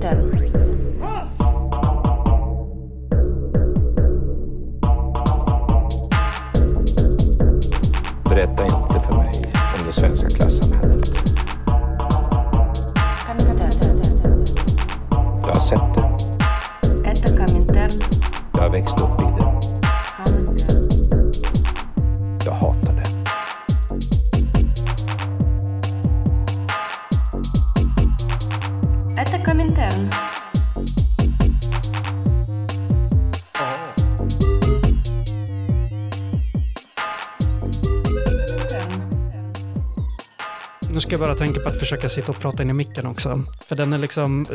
Montero. Försöka sitta och prata in i micken också. För den är liksom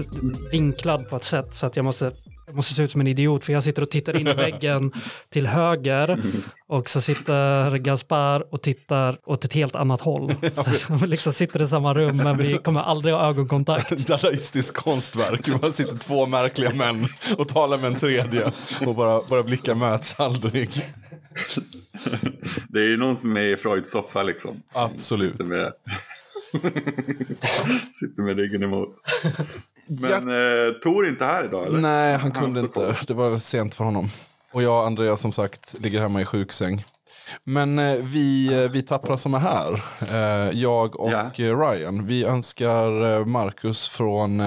vinklad på ett sätt så att jag måste, jag måste se ut som en idiot. För jag sitter och tittar in i väggen till höger och så sitter Gaspar och tittar åt ett helt annat håll. Så vi liksom sitter i samma rum men vi kommer aldrig ha ögonkontakt. Dadaistiskt konstverk. Man sitter två märkliga män och talar med en tredje och bara, bara blickar möts aldrig. Det är ju någon som är i Freuds soffa liksom. Absolut. Sitter med, ryggen emot. Men eh, Tor är inte här idag eller? Nej, han kunde så inte. Det var sent för honom. Och jag och Andreas som sagt ligger hemma i sjuksäng. Men eh, vi, eh, vi tappra som är här, eh, jag och eh, Ryan, vi önskar Marcus från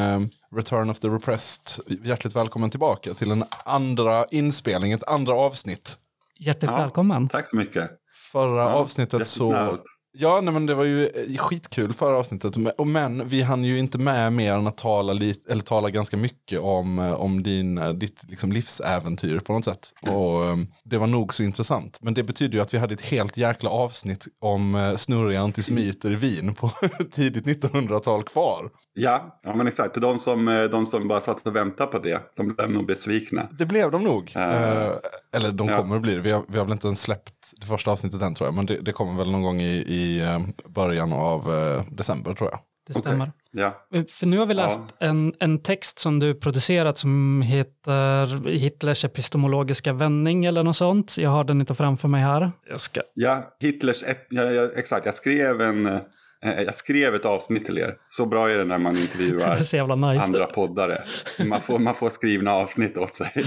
Return of the Repressed hjärtligt välkommen tillbaka till en andra inspelning, ett andra avsnitt. Hjärtligt Ja. välkommen. Tack så mycket. Förra Ja, avsnittet så... Ja, nej, men det var ju eh, skitkul förra avsnittet. Men- vi hann ju inte med mer än att tala, lite, eller tala ganska mycket om, eh, om din, eh, ditt liksom, livsäventyr på något sätt. Och eh, det var nog så intressant. Men det betyder ju att vi hade ett helt jäkla avsnitt om snurriga antisemiter i Wien på tidigt 1900-tal kvar. Ja, ja men exakt. De som, de som bara satt och väntade på det, de blev nog besvikna. Det blev de nog. Eh, eller de ja. kommer att bli det. Vi har, vi har väl inte ens släppt det första avsnittet än tror jag. Men det, det kommer väl någon gång i, i eh, början av eh, december tror jag. Det stämmer. Ja, För nu har vi läst en, en text som du producerat som heter Hitlers epistemologiska vändning eller något sånt. Jag har den inte framför mig här. Jag ska... ja Hitlers, ep- ja, ja, exakt. Jag skrev, en, eh, jag skrev ett avsnitt till er. Så bra är det när man intervjuar nice. andra poddare. Man får, man får skrivna avsnitt åt sig.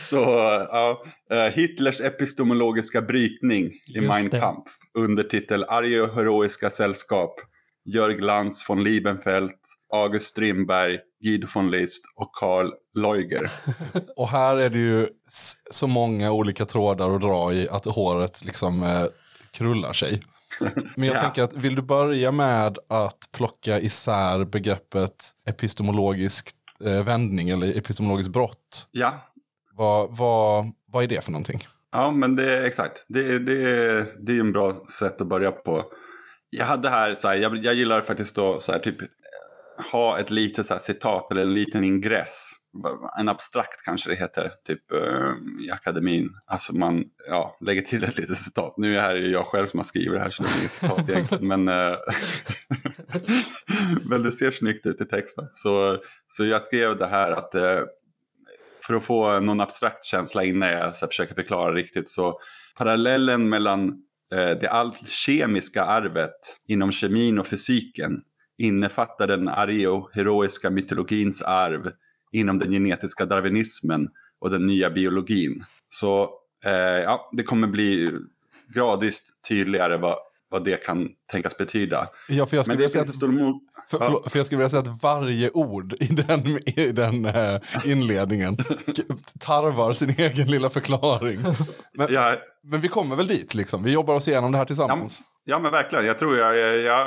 Så ja, eh, Hitlers epistemologiska brytning i Mein. Kampf. Undertitel Arge och heroiska sällskap. Jörg Lantz von Liebenfeld, August Strindberg, Guido von List och Karl Leuger. Och här är det ju så många olika trådar att dra i att håret liksom eh, krullar sig. Men jag Ja. tänker att vill du börja med att plocka isär begreppet epistemologisk eh, vändning eller epistemologiskt brott. Ja, vad, vad, vad är det för någonting? Ja, men det är exakt. Det, det, det är en bra sätt att börja på. Jag hade här, så här, jag, jag gillar faktiskt att så här, typ, ha ett litet så här, citat eller en liten ingress. En abstrakt kanske det heter, typ eh, i akademin. Alltså man ja, lägger till ett litet citat. Nu är det jag själv som har skrivit det här så det är inget citat egentligen. Men, eh, men det ser snyggt ut i texten. Så, så jag skrev det här att eh, för att få någon abstrakt känsla innan jag så här, försöker förklara riktigt så parallellen mellan eh, det alkemiska arvet inom kemin och fysiken innefattar den arioheroiska mytologins arv inom den genetiska darwinismen och den nya biologin. Så eh, ja, det kommer bli gradvis tydligare vad, vad det kan tänkas betyda. Ja, för jag skulle vilja säga att, mot... för, förlåt, för jag skulle vilja säga att varje ord i den, i den eh, inledningen tarvar sin egen lilla förklaring. Men, Ja, men vi kommer väl dit liksom. Vi jobbar oss igenom det här tillsammans. Ja men verkligen. Jag tror jag, jag, jag,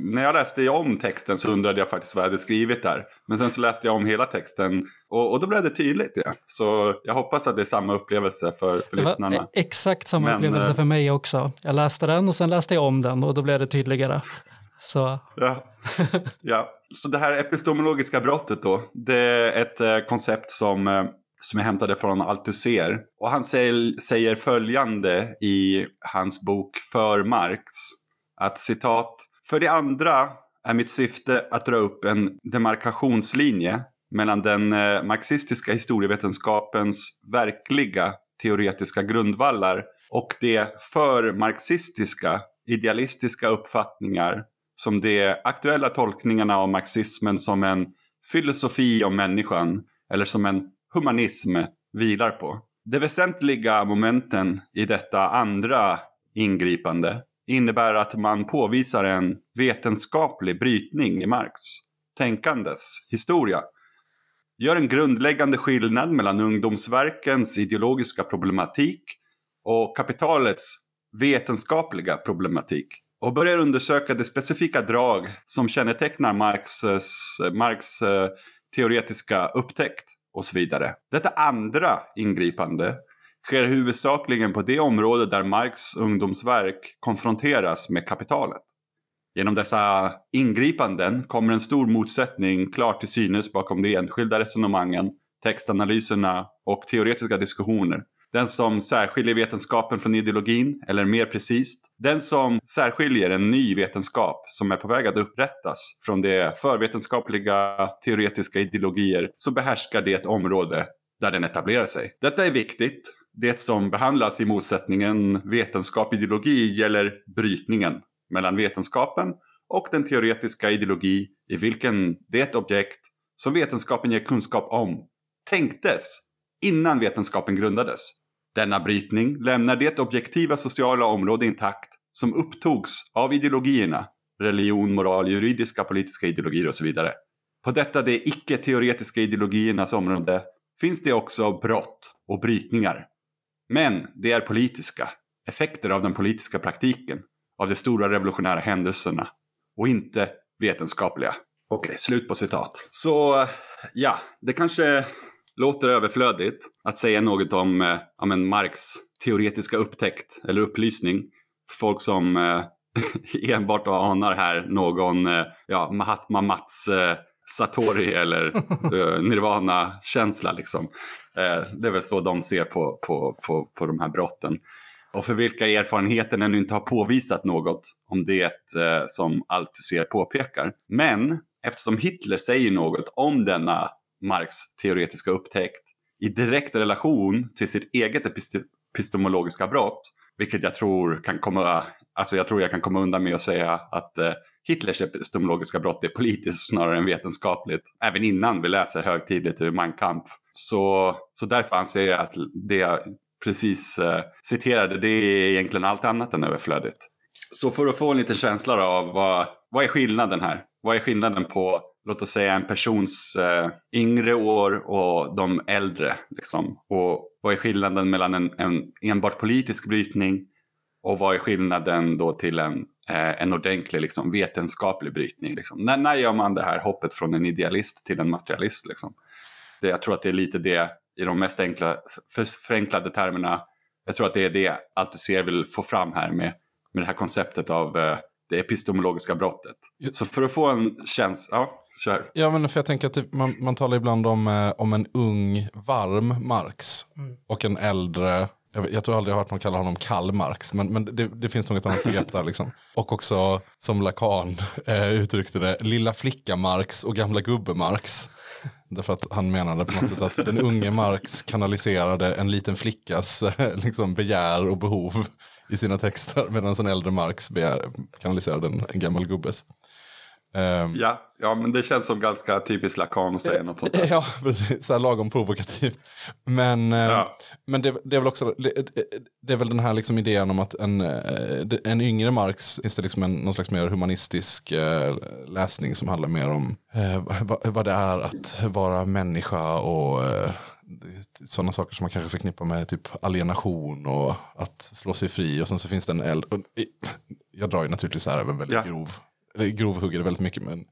när jag läste om texten så undrade jag faktiskt vad jag hade skrivit där. Men sen så läste jag om hela texten och, och då blev det tydligt. Ja. Så jag hoppas att det är samma upplevelse för, för Det lyssnarna. e- exakt samma Men, upplevelse eh, för mig också. Jag läste den och sen läste jag om den och då blev det tydligare. Så Ja. ja. Så det här epistemologiska brottet då, det är ett eh, koncept som, eh, som jag hämtade från Althusser. Och han säger, säger följande i hans bok För Marx. Att citat, för det andra är mitt syfte att dra upp en demarkationslinje mellan den eh, marxistiska historievetenskapens verkliga teoretiska grundvallar och de för marxistiska idealistiska uppfattningar som de aktuella tolkningarna av marxismen som en filosofi om människan eller som en humanism vilar på. De väsentliga momenten i detta andra ingripande innebär att man påvisar en vetenskaplig brytning i Marx tänkandes historia. Gör en grundläggande skillnad mellan ungdomsverkens ideologiska problematik och kapitalets vetenskapliga problematik och börjar undersöka de specifika drag som kännetecknar Marx, Marx teoretiska upptäckt och så vidare. Detta andra ingripande sker huvudsakligen på det område där Marx ungdomsverk konfronteras med kapitalet. Genom dessa ingripanden kommer en stor motsättning klart till synes bakom de enskilda resonemangen, textanalyserna och teoretiska diskussioner. Den som särskiljer vetenskapen från ideologin, eller mer precis, den som särskiljer en ny vetenskap som är på väg att upprättas från de förvetenskapliga teoretiska ideologier som behärskar det område där den etablerar sig. Detta är viktigt. Det som behandlas i motsättningen vetenskap-ideologi gäller brytningen mellan vetenskapen och den teoretiska ideologi i vilken det objekt som vetenskapen ger kunskap om tänktes innan vetenskapen grundades. Denna brytning lämnar det objektiva sociala område intakt som upptogs av ideologierna, religion, moral, juridiska, politiska ideologier och så vidare. På detta de icke-teoretiska ideologiernas område finns det också brott och brytningar. Men det är politiska, effekter av den politiska praktiken, av de stora revolutionära händelserna och inte vetenskapliga. Okej, slut på citat. Så ja, det kanske låter överflödigt att säga något om eh, ja, men Marx teoretiska upptäckt eller upplysning. För folk som eh, enbart anar här någon eh, ja, Mahatma Mats eh, Satori eller eh, Nirvana-känsla. Liksom. Eh, det är väl så de ser på, på, på, på de här brotten. Och för vilka erfarenheten ännu inte har påvisat något om det som Althusser påpekar. Men eftersom Hitler säger något om denna Marx teoretiska upptäckt i direkt relation till sitt eget epistemologiska brott, vilket jag tror kan komma, alltså jag tror jag kan komma undan med att säga att eh, Hitlers epistemologiska brott är politiskt snarare än vetenskapligt, även innan vi läser högtidligt ur Mein Kampf. Så, så därför anser jag att det jag precis eh, citerade, det är egentligen allt annat än överflödigt. Så för att få en liten känsla av vad, vad är skillnaden här? Vad är skillnaden på låt oss säga en persons eh, yngre år och de äldre. Liksom. Och vad är skillnaden mellan en, en enbart politisk brytning och vad är skillnaden då till en, eh, en ordentlig liksom, vetenskaplig brytning? Liksom. När, när gör man det här hoppet från en idealist till en materialist? Liksom? Det, jag tror att det är lite det i de mest enkla, för, förenklade termerna. Jag tror att det är det Althusser vill få fram här med, med det här konceptet av eh, det epistemologiska brottet. Så för att få en känsla, ja, kör. Ja, men för jag tänker att det, man, man talar ibland om, eh, om en ung, varm Marx och en äldre, jag, jag tror aldrig jag har hört någon kalla honom kall Marx, men, men det, det finns något annat begrepp där. Liksom. Och också, som Lacan eh, uttryckte det, lilla flicka Marx och gamla gubbe Marx. Därför att han menade på något sätt att den unge Marx kanaliserade en liten flickas liksom, begär och behov i sina texter medan en äldre Marx begär, kanaliserade en, en gammal gubbes. Um, ja, ja, men det känns som ganska typiskt Lacan att säga något sånt där. Ja, precis. Så här lagom provokativt. Men, eh, ja. men det, det, är väl också det, det, är väl den här liksom idén om att en, eh, en yngre Marx finns det liksom en, någon slags mer humanistisk eh, läsning som handlar mer om vad, vad det är att vara människa och sådana saker som man kanske förknippar med typ alienation och att slå sig fri. Och sen så finns det en eld. Jag drar ju naturligtvis här över väldigt ja. grov grovhugger väldigt mycket. Men,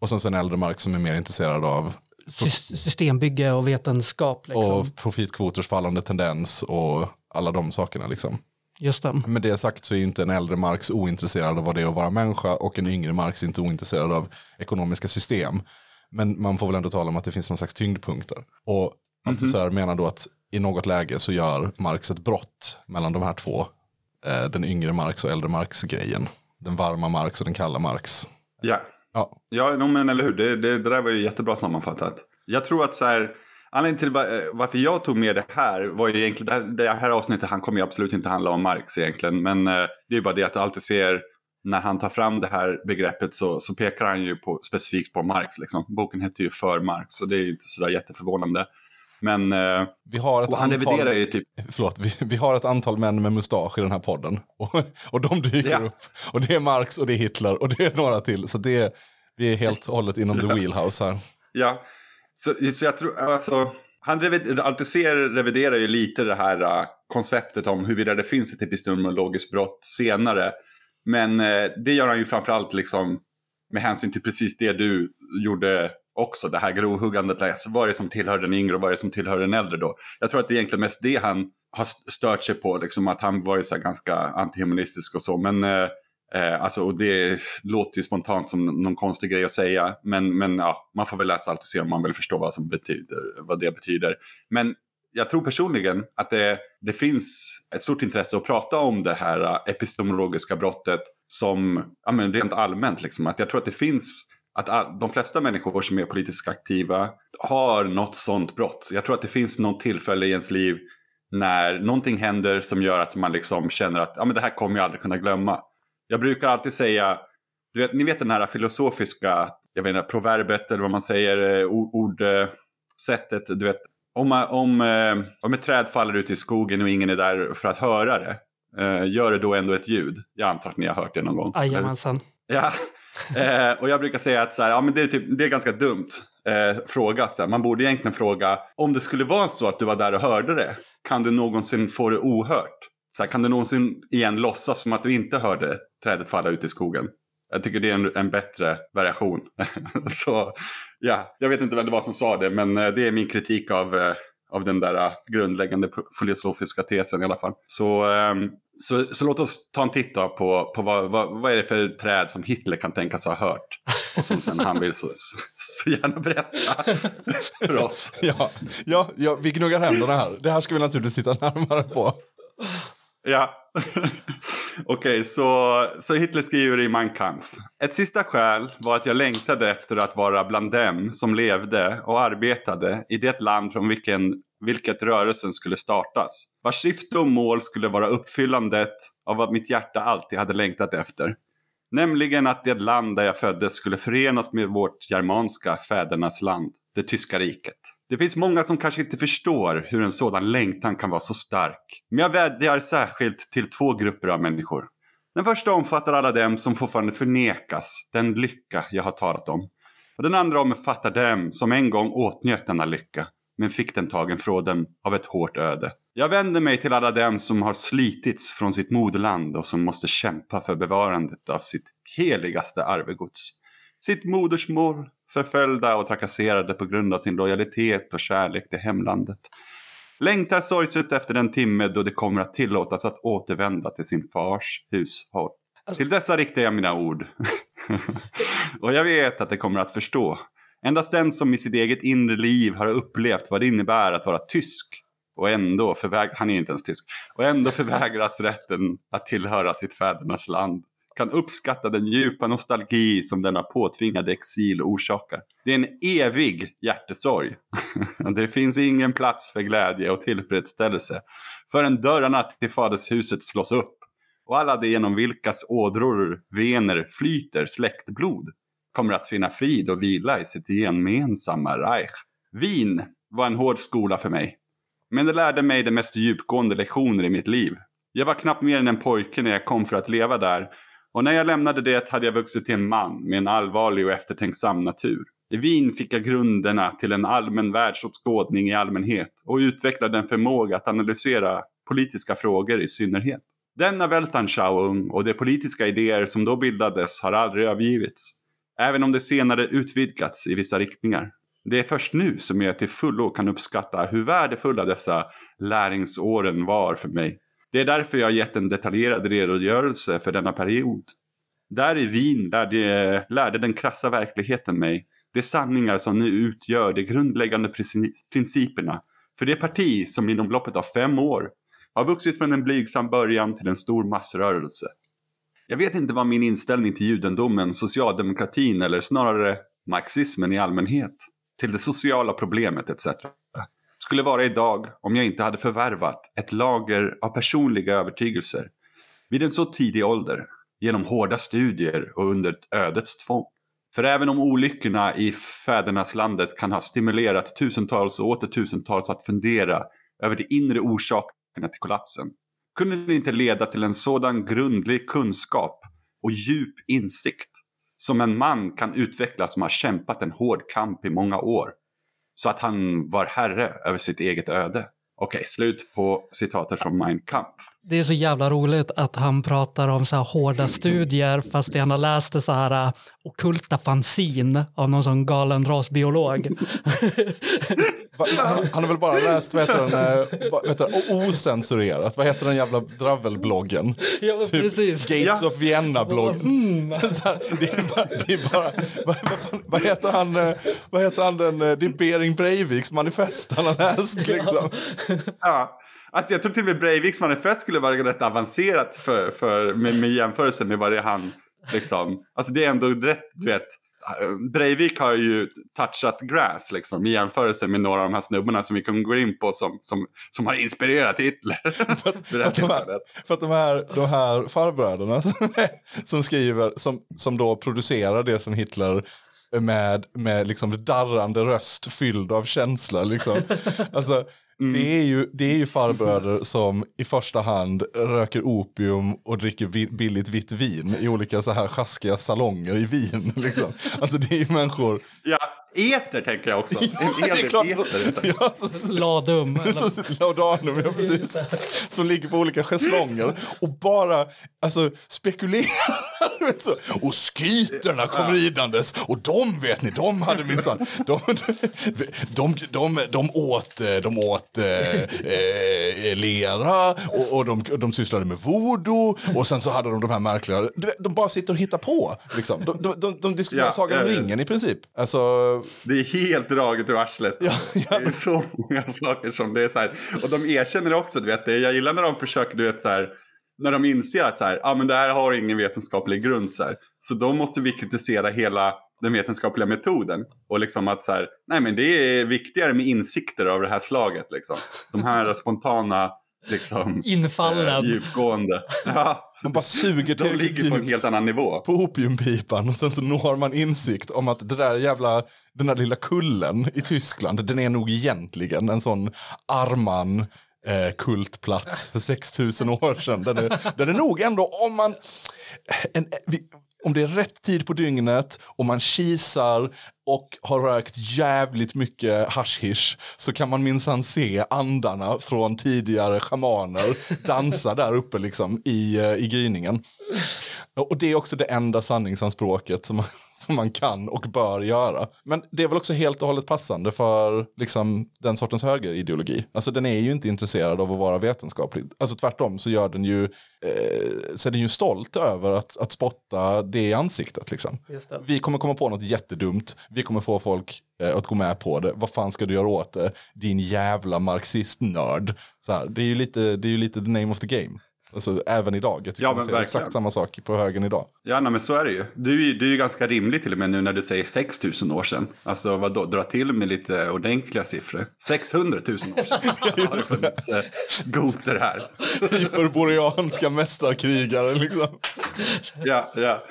och sen, sen äldre mark som är mer intresserad av systembygge och vetenskap. Liksom. Och profitkvoters fallande tendens och alla de sakerna. Liksom. Just det. Med det sagt så är inte en äldre Marx ointresserad av vad det är att vara människa och en yngre Marx inte ointresserad av ekonomiska system. Men man får väl ändå tala om att det finns någon slags tyngdpunkter. Och mm -hmm. Althusser menar då att i något läge så gör Marx ett brott mellan de här två. Eh, den yngre Marx och äldre Marx-grejen den varma Marx och den kalla Marx. Ja, ja, ja no, men eller hur. Det, det, det där var ju jättebra sammanfattat. Jag tror att så här, anledningen till var, varför jag tog med det här var ju egentligen, det här, avsnittet han kommer ju absolut inte handla om Marx egentligen. Men eh, det är bara det att du alltid ser när han tar fram det här begreppet så, så pekar han ju på, specifikt på Marx. Liksom. Boken heter ju För Marx, så det är ju inte sådär jätteförvånande. Men eh, Vi har ett och han antal... reviderar ju typ Förlåt, vi, vi har ett antal män med mustasch i den här podden. Och, och de dyker Ja. upp. Och det är Marx och det är Hitler och det är några till. Så det är, vi är helt och hållet inom the wheelhouse här. Ja, så, så jag tror, alltså, han revid, Althusser reviderar ju lite det här uh, konceptet om huruvida det finns ett epistemologiskt brott senare. Men eh, det gör han ju framförallt liksom med hänsyn till precis det du gjorde också, det här grovhuggandet. Alltså, vad är det som tillhör den yngre och vad är det som tillhör den äldre då? Jag tror att det är egentligen mest det han har stört sig på, liksom att han var ju så här ganska antihumanistisk och så. Men eh, Eh, alltså, och det låter ju spontant som någon konstig grej att säga. Men, men ja, man får väl läsa allt och se om man vill förstå vad, som betyder, vad det betyder. Men jag tror personligen att det, det finns ett stort intresse att prata om det här eh, epistemologiska brottet som ja, men rent allmänt. Liksom. Att jag tror att det finns att all, de flesta människor som är politiskt aktiva har något sånt brott. Jag tror att det finns något tillfälle i ens liv när någonting händer som gör att man liksom känner att ja, men det här kommer jag aldrig kunna glömma. Jag brukar alltid säga, du vet, ni vet den här filosofiska, jag vet inte, proverbet eller vad man säger, eh, ord, ordsättet, du vet, om, om, eh, om ett träd faller ut i skogen och ingen är där för att höra det, eh, gör det då ändå ett ljud? Jag antar att ni har hört det någon gång. Jajamensan. Ja, eh, och jag brukar säga att så här, ja, men det, är typ, det är ganska dumt eh, frågat. Så här. Man borde egentligen fråga, om det skulle vara så att du var där och hörde det, kan du någonsin få det ohört? Så här, kan du någonsin igen låtsas som att du inte hörde trädet falla ut i skogen? Jag tycker det är en, en bättre variation. så ja, jag vet inte vem det var som sa det, men eh, det är min kritik av, eh, av den där äh, grundläggande filosofiska tesen i alla fall. Så, ehm, så, så låt oss ta en titt då på, på vad, vad, vad är det för träd som Hitler kan tänkas ha hört. Och som sen han vill så, så gärna berätta för oss. Ja, ja, ja, vi gnuggar händerna här. Det här ska vi naturligtvis titta närmare på. Ja, okej, så, så Hitler skriver i Mein Kampf. Ett sista skäl var att jag längtade efter att vara bland dem som levde och arbetade i det land från vilken, vilket rörelsen skulle startas. Vars syfte och mål skulle vara uppfyllandet av vad mitt hjärta alltid hade längtat efter. Nämligen att det land där jag föddes skulle förenas med vårt germanska fädernas land, det tyska riket. Det finns många som kanske inte förstår hur en sådan längtan kan vara så stark. Men jag vädjar särskilt till två grupper av människor. Den första omfattar alla dem som fortfarande förnekas den lycka jag har talat om. Och den andra omfattar dem som en gång åtnjöt denna lycka, men fick den tagen från dem av ett hårt öde. Jag vänder mig till alla dem som har slitits från sitt moderland och som måste kämpa för bevarandet av sitt heligaste arvegods. Sitt modersmål, förföljda och trakasserade på grund av sin lojalitet och kärlek till hemlandet. Längtar sorgset efter den timme då det kommer att tillåtas att återvända till sin fars hushåll. Till dessa riktar jag mina ord. och jag vet att de kommer att förstå. Endast den som i sitt eget inre liv har upplevt vad det innebär att vara tysk och ändå förväg- han är inte ens tysk, och ändå förvägras rätten att tillhöra sitt fädernas land kan uppskatta den djupa nostalgi som denna påtvingade exil orsakar. Det är en evig hjärtesorg. det finns ingen plats för glädje och tillfredsställelse förrän dörrarna till fadershuset slås upp och alla de genom vilkas ådror, vener flyter släktblod kommer att finna frid och vila i sitt gemensamma Reich. Wien var en hård skola för mig. Men det lärde mig de mest djupgående lektioner i mitt liv. Jag var knappt mer än en pojke när jag kom för att leva där och när jag lämnade det hade jag vuxit till en man med en allvarlig och eftertänksam natur. I Wien fick jag grunderna till en allmän världsåskådning i allmänhet och utvecklade en förmåga att analysera politiska frågor i synnerhet. Denna Weltanschauung och de politiska idéer som då bildades har aldrig övergivits, även om det senare utvidgats i vissa riktningar. Det är först nu som jag till fullo kan uppskatta hur värdefulla dessa läringsåren var för mig. Det är därför jag har gett en detaljerad redogörelse för denna period. Där i Wien lärde, lärde den krassa verkligheten mig de sanningar som nu utgör de grundläggande principerna för det parti som inom loppet av fem år har vuxit från en blygsam början till en stor massrörelse. Jag vet inte vad min inställning till judendomen, socialdemokratin eller snarare marxismen i allmänhet, till det sociala problemet etc skulle vara idag om jag inte hade förvärvat ett lager av personliga övertygelser vid en så tidig ålder. genom hårda studier och under ödets tvång. För även om olyckorna i fäderneslandet kan ha stimulerat tusentals och åter tusentals att fundera över de inre orsakerna till kollapsen, kunde det inte leda till en sådan grundlig kunskap och djup insikt som en man kan utveckla som har kämpat en hård kamp i många år, så att han var herre över sitt eget öde. Okej, slut på citatet från Mein Kampf. Det är så jävla roligt att han pratar om så här hårda studier fast det han har läst är så här äh, okulta fanzin av någon sån galen rasbiolog. Han, han har väl bara läst, vad heter den, eh, vad heter den, ocensurerat, vad heter den jävla dravelbloggen? ja, men precis. Gates Ja. of Vienna-bloggen. Här, det är bara, det är bara vad, vad heter han, eh, vad heter han den, eh, det är Bering Breiviks manifest han har läst liksom. Ja. Alltså jag tror till och med Breiviks manifest skulle vara rätt avancerat för, för, med, med jämförelse med vad det är han liksom. Alltså det är ändå rätt, du vet. Breivik har ju touchat grass liksom, i jämförelse med några av de här snubbarna som vi kommer gå in på som, som, som har inspirerat Hitler. Det här För att de här, för att de här, de här farbröderna som, som skriver, som, som då producerar det som Hitler med, med liksom darrande röst fylld av känsla. Liksom. Alltså, det, är ju, det är ju farbröder som i första hand röker opium och dricker vi, billigt vitt vin i olika så här sjaskiga salonger i Wien. Liksom. Alltså det är ju människor. Ja, eter tänker jag också. En det är klart. eter. Ja, så, Ladum. eller- Laudanum, ja precis. Som ligger på olika schäslonger och bara alltså, spekulerar. så. Och skyterna kom ridandes och de vet ni, de hade minsann, de, de, de, de åt, eh, de åt eh, eh, lera och, och de, de sysslade med voodoo och sen så hade de de här märkliga, de bara sitter och hittar på. Liksom. De, de, de, de diskuterar Ja, Sagan om ja, ja. ringen i princip. Alltså, Det är helt draget ur arslet. Ja, ja. Det är så många saker som det är så här. Och de erkänner också, du vet, det. jag gillar när de försöker, du vet så här. När de inser att så här, ah, men det här har ingen vetenskaplig grund. Så, här. så då måste vi kritisera hela den vetenskapliga metoden. Och liksom att så här, nej men det är viktigare med insikter av det här slaget. Liksom. De här spontana, liksom, eh, Infallen. djupgående. Ja, man bara suger de ligger på en helt annan nivå. på opiumpipan och sen så når man insikt om att det där jävla, den där lilla kullen i Tyskland, den är nog egentligen en sån arman eh, kultplats för 6000 år sedan. Den är, den är nog ändå, om man, en, vi, om det är rätt tid på dygnet och man kisar och har rökt jävligt mycket hashish så kan man minsann se andarna från tidigare schamaner dansa där uppe liksom i, eh, i gryningen. Och det är också det enda sanningsanspråket som man, som man kan och bör göra. Men det är väl också helt och hållet passande för liksom, den sortens högerideologi. Alltså den är ju inte intresserad av att vara vetenskaplig. Alltså tvärtom så gör den ju, eh, så är den ju stolt över att, att spotta det i ansiktet. Liksom. Det. Vi kommer komma på något jättedumt, vi kommer få folk eh, att gå med på det. Vad fan ska du göra åt det? Din jävla marxist-nörd. Så här, det, är ju lite, det är ju lite the name of the game. Alltså även idag. Jag tycker Ja, man ser verkligen. exakt samma sak på högen idag. Ja, nej, men så är det ju. Du, du är ju ganska rimlig till och med nu när du säger 6000 år sedan. Alltså vadå, dra till med lite ordentliga siffror. 600 000 år sedan har det funnits eh, goter här. Hyperboreanska mästarkrigare liksom. Ja, ja.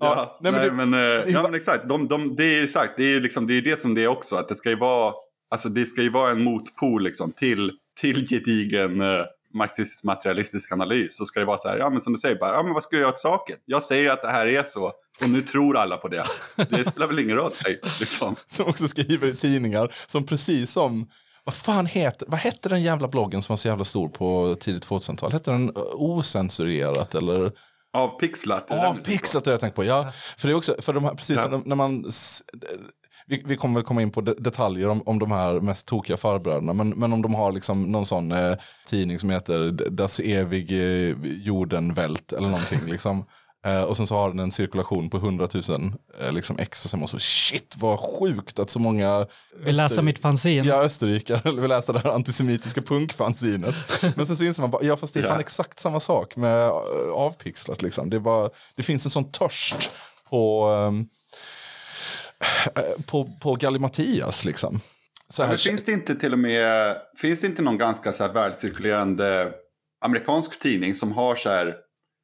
Ja, nej, men nej, det- men, eh, är ja, men exakt. De, de, det är exakt. Det är liksom, det, är det som det är också. Att det ska ju vara, alltså, det ska ju vara en motpol liksom, till, till gedigen eh, marxistisk materialistisk analys. Så ska det vara så här, ja men som du säger, bara, ja, men vad ska jag göra åt saken? Jag säger att det här är så och nu tror alla på det. Det spelar väl ingen roll. Nej, liksom. Som också skriver i tidningar som precis som vad fan heter, vad hette den jävla bloggen som var så jävla stor på tidigt 2000-tal? Hette den eh, ocensurerat eller? Avpixlat. Avpixlat är det jag tänkt på, ja. För det är också, för de här, precis Ja. när- man, vi, vi kommer väl komma in på de, detaljer om, om de här mest tokiga farbröderna, men, men om de har liksom någon sån eh, tidning som heter Das Ewig eh, Jordenwelt eller någonting liksom. Eh, och sen så har den en cirkulation på 100 000 eh, liksom ex och sen man så shit vad sjukt att så många Vill läsa mitt fanzine. Ja, österrikare vill läsa det här antisemitiska punkfanzinet. Men sen så inser man bara, ja fast det är fan Ja. exakt samma sak med eh, avpixlat liksom. Det, är bara, det finns en sån törst på, eh, på, på Gallimatias liksom. Så här, finns det inte till och med, finns det inte någon ganska så här världscirkulerande amerikansk tidning som har så här,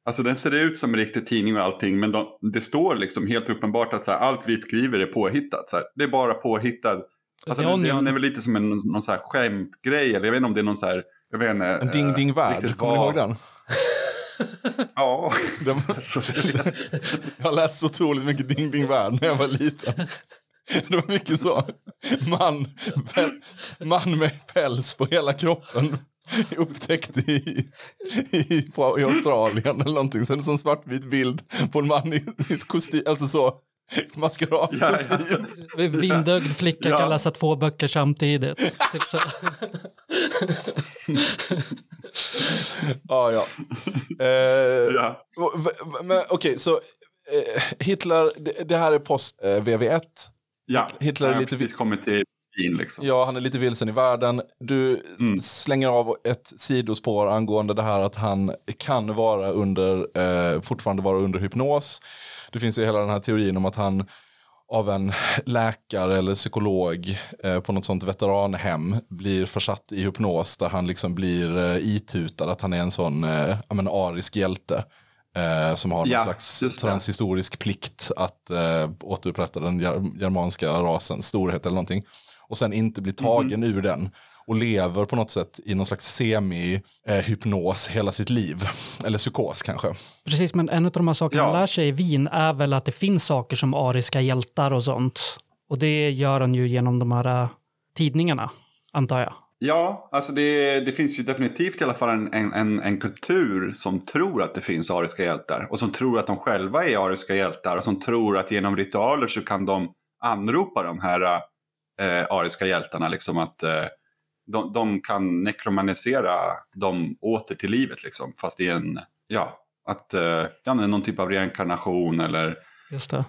Alltså den ser ut som en riktig tidning och allting men de, det står liksom helt uppenbart att så här, allt vi skriver är påhittat. Så här. Det är bara påhittad. Alltså, det, Onion. det är väl lite som en någon så här skämtgrej eller jag vet inte om det är någon så här, jag vet inte. En Ding eh, Ding Värld, kommer ni ihåg den? Ja. den Alltså, jag läste otroligt mycket Ding Ding Värld när jag var liten. Det var mycket så. Man, man med päls på hela kroppen upptäckte i, i, på, i Australien eller någonting. Sen en sån svartvit bild på en man i, i kostym, alltså så maskeradkostym. Vindögd flicka Ja. kan läsa två böcker samtidigt. typ så. Ja, ja. Eh, ja. men Okej, så eh, Hitler, det, det här är post eh, VV1. ja. Hitler är lite precis kommit till Wien liksom. Ja, han är lite vilsen i världen. Du Mm. slänger av ett sidospår angående det här att han kan vara under, eh, fortfarande vara under hypnos. Det finns ju hela den här teorin om att han av en läkare eller psykolog eh, på något sånt veteranhem blir försatt i hypnos där han liksom blir eh, itutad att han är en sån eh, men arisk hjälte. Eh, som har någon Ja, slags transhistorisk plikt att eh, återupprätta den ger- germanska rasens storhet eller någonting. Och sen inte blir tagen Mhm. ur den. Och lever på något sätt i någon slags semi-hypnos hela sitt liv. Eller psykos kanske. Precis, men en av de här sakerna Ja. han lär sig i Wien är väl att det finns saker som ariska hjältar och sånt. Och det gör han ju genom de här äh, tidningarna, antar jag. Ja, alltså det, det finns ju definitivt i alla fall en, en, en, en kultur som tror att det finns ariska hjältar. Och som tror att de själva är ariska hjältar. Och som tror att genom ritualer så kan de anropa de här eh, ariska hjältarna. Liksom att eh, de, de kan nekromanisera dem åter till livet. Liksom, fast i en, ja, att, eh, ja, någon typ av reinkarnation eller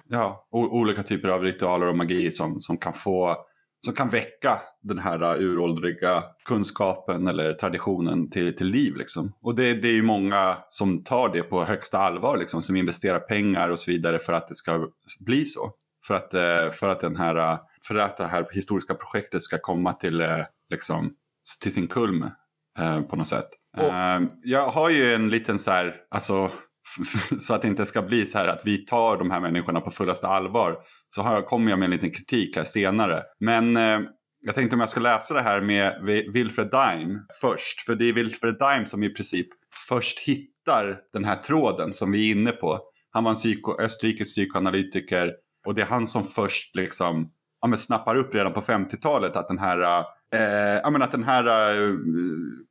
ja, olika typer av ritualer och magi som, som kan få som kan väcka den här uråldriga kunskapen eller traditionen till, till liv. Liksom. Och det, det är ju många som tar det på högsta allvar, liksom, som investerar pengar och så vidare för att det ska bli så. För att, eh, för att, den här, för att det här historiska projektet ska komma till, eh, liksom, till sin kulm eh, på något sätt. Och- Eh, jag har ju en liten så här, alltså, så att det inte ska bli så här att vi tar de här människorna på fullaste allvar. Så har jag, kommer jag med en liten kritik här senare. Men eh, jag tänkte om jag ska läsa det här med Wilfred Dime först. För det är Wilfred Dime som i princip först hittar den här tråden som vi är inne på. Han var en psyko, österrikisk psykoanalytiker och det är han som först liksom ja, men snappar upp redan på 50-talet att den här, eh, ja, men att den här eh,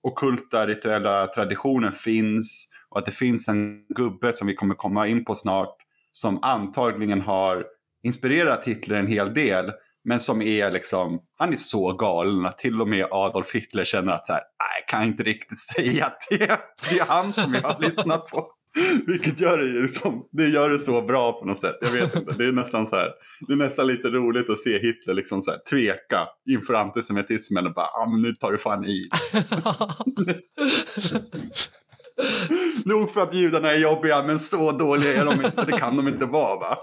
okulta rituella traditionen finns och att det finns en gubbe som vi kommer komma in på snart som antagligen har inspirerat Hitler en hel del men som är liksom, han är så galen att till och med Adolf Hitler känner att så här, nej, jag kan inte riktigt säga att det, det är han som jag har lyssnat på. Vilket gör det, liksom, det gör det så bra på något sätt. Jag vet inte, det är nästan så här, det är nästan lite roligt att se Hitler liksom så här, tveka inför antisemitismen och bara, ah, men nu tar du fan i. Nog för att judarna är jobbiga, men så dåliga är de inte, det kan de inte vara va?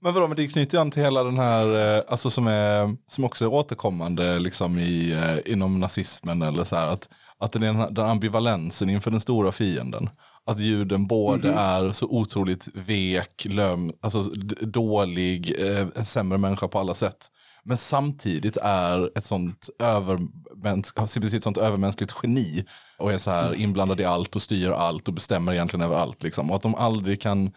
Men vadå, men det knyter ju an till hela den här, eh, alltså som, är, som också är återkommande liksom i, eh, inom nazismen eller så här, att, att det är den, här- den ambivalensen inför den stora fienden. Att juden både är så otroligt vek, löm, alltså dålig, eh, en sämre människa på alla sätt. Men samtidigt är ett sånt, övermäns- ett sånt övermänskligt geni och är så här inblandad i allt och styr allt och bestämmer egentligen över allt. Liksom. Och att de aldrig kan,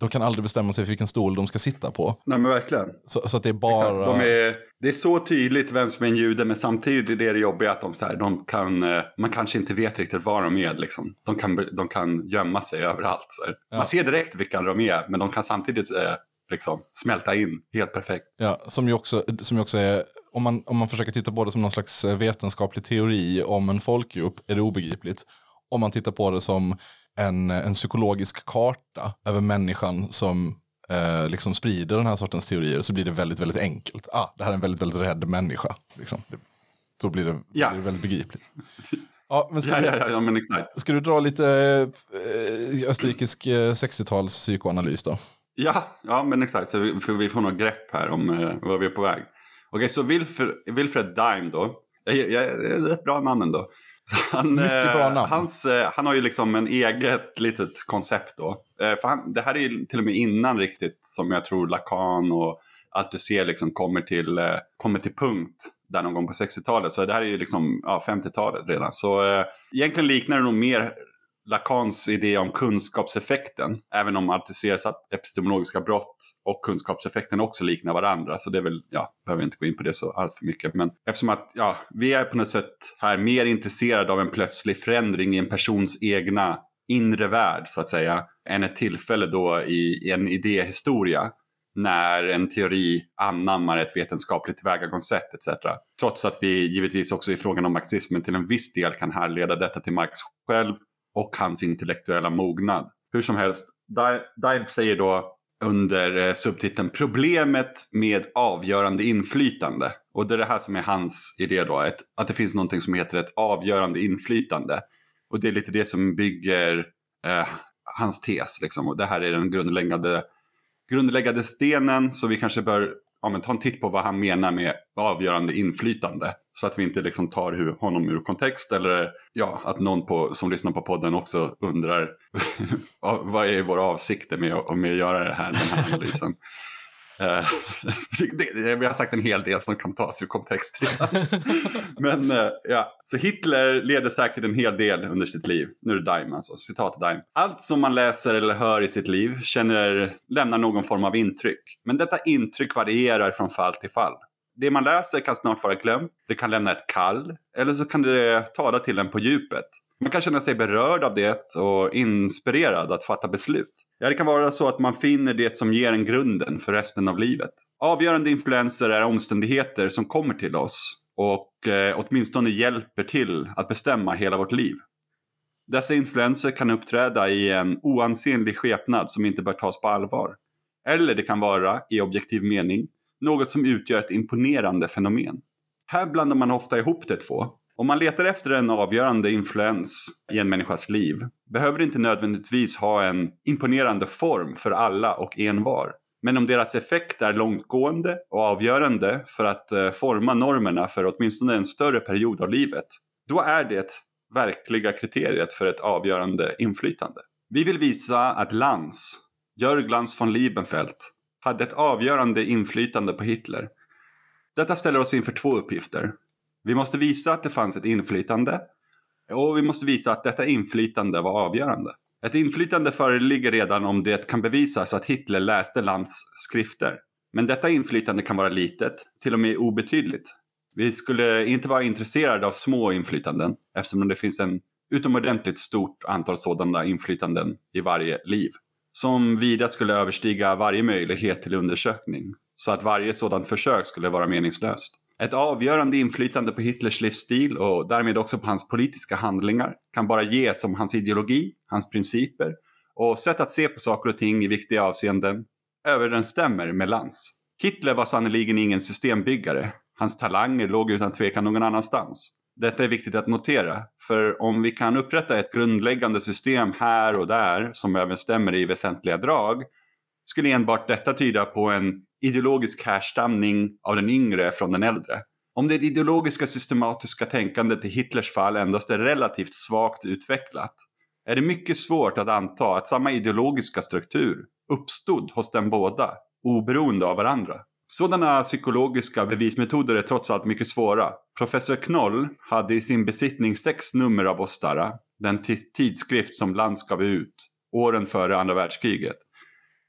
de kan aldrig bestämma sig för vilken stol de ska sitta på. Nej men verkligen. Så, så att det är bara... De är, det är så tydligt vem som är en jude men samtidigt är det jobbiga att de, så här, de kan, eh, man kanske inte vet riktigt var de är. Liksom. De, kan, de kan gömma sig överallt. Här. Man ser direkt vilka de är men de kan samtidigt eh, liksom, smälta in helt perfekt. Ja, som ju också, som ju också är, om man, om man försöker titta på det som någon slags eh, vetenskaplig teori om en folkgrupp är det obegripligt. Om man tittar på det som en, en psykologisk karta över människan som eh, liksom sprider den här sortens teorier så blir det väldigt, väldigt enkelt. Ah, det här är en väldigt, väldigt rädd människa. Liksom. Det, då blir det, Ja. blir det väldigt begripligt. Ja, men ska, Ja, ja, ja men exakt. ska du dra lite eh, österrikisk eh, 60-tals psykoanalys då? Ja, ja men exakt. Så vi, för vi får något grepp här om eh, var vi är på väg. Okej, så Wilfred, Wilfred Dime då. Jag, jag, jag är rätt bra namn ändå. Han, Mycket eh, bra namn. Hans, eh, han har ju liksom en eget litet koncept då. Eh, för han, det här är ju till och med innan riktigt som jag tror Lacan och Althusser liksom kommer till, eh, kommer till punkt där någon gång på 60-talet. Så det här är ju liksom ja, 50-talet redan. Så eh, egentligen liknar det nog mer Lacans idé om kunskapseffekten, även om Althusser epistemologiska brott och kunskapseffekten också liknar varandra. Så det är väl, ja, behöver inte gå in på det så allt för mycket. Men eftersom att, ja, vi är på något sätt här mer intresserade av en plötslig förändring i en persons egna inre värld, så att säga, än ett tillfälle då i, i en idéhistoria när en teori anammar ett vetenskapligt tillvägagångssätt etc. Trots att vi givetvis också i frågan om marxismen till en viss del kan härleda detta till Marx själv och hans intellektuella mognad. Hur som helst, Di- Dibe säger då under eh, subtiteln Problemet med avgörande inflytande. Och det är det här som är hans idé då, ett, att det finns någonting som heter ett avgörande inflytande. Och det är lite det som bygger eh, hans tes. Liksom. Och det här är den grundläggande, grundläggande stenen, så vi kanske bör ja, men ta en titt på vad han menar med avgörande inflytande. Så att vi inte liksom tar honom ur kontext eller ja, att någon på, som lyssnar på podden också undrar vad är våra avsikter med, att- med att göra det här, den här analysen. Eh, vi har sagt en hel del som kan tas ur kontext. Men eh, ja, så Hitler leder säkert en hel del under sitt liv. Nu är det Daim alltså, citat Daim. Allt som man läser eller hör i sitt liv känner, lämnar någon form av intryck. Men detta intryck varierar från fall till fall. Det man läser kan snart vara glömt, det kan lämna ett kall, eller så kan det tala till en på djupet. Man kan känna sig berörd av det och inspirerad att fatta beslut. Ja, det kan vara så att man finner det som ger en grunden för resten av livet. Avgörande influenser är omständigheter som kommer till oss och eh, åtminstone hjälper till att bestämma hela vårt liv. Dessa influenser kan uppträda i en oansenlig skepnad som inte bör tas på allvar. Eller det kan vara, i objektiv mening, något som utgör ett imponerande fenomen. Här blandar man ofta ihop de två. Om man letar efter en avgörande influens i en människas liv behöver det inte nödvändigtvis ha en imponerande form för alla och envar. Men om deras effekt är långtgående och avgörande för att eh, forma normerna för åtminstone en större period av livet, då är det verkliga kriteriet för ett avgörande inflytande. Vi vill visa att Lanz, Jörg Lanz von Liebenfeld, hade ett avgörande inflytande på Hitler. Detta ställer oss inför två uppgifter. Vi måste visa att det fanns ett inflytande och vi måste visa att detta inflytande var avgörande. Ett inflytande föreligger redan om det kan bevisas att Hitler läste Lands skrifter. Men detta inflytande kan vara litet, till och med obetydligt. Vi skulle inte vara intresserade av små inflytanden eftersom det finns en utomordentligt stort antal sådana inflytanden i varje liv. Som vida skulle överstiga varje möjlighet till undersökning. Så att varje sådant försök skulle vara meningslöst. Ett avgörande inflytande på Hitlers livsstil och därmed också på hans politiska handlingar kan bara ges om hans ideologi, hans principer och sätt att se på saker och ting i viktiga avseenden överensstämmer med Lanz. Hitler var sannerligen ingen systembyggare. Hans talanger låg utan tvekan någon annanstans. Detta är viktigt att notera, för om vi kan upprätta ett grundläggande system här och där som överensstämmer i väsentliga drag skulle enbart detta tyda på en ideologisk härstamning av den yngre från den äldre. Om det ideologiska systematiska tänkandet i Hitlers fall endast är relativt svagt utvecklat är det mycket svårt att anta att samma ideologiska struktur uppstod hos dem båda, oberoende av varandra. Sådana psykologiska bevismetoder är trots allt mycket svåra. Professor Knoll hade i sin besittning sex nummer av Ostara, den tidskrift som Land gav ut, åren före andra världskriget.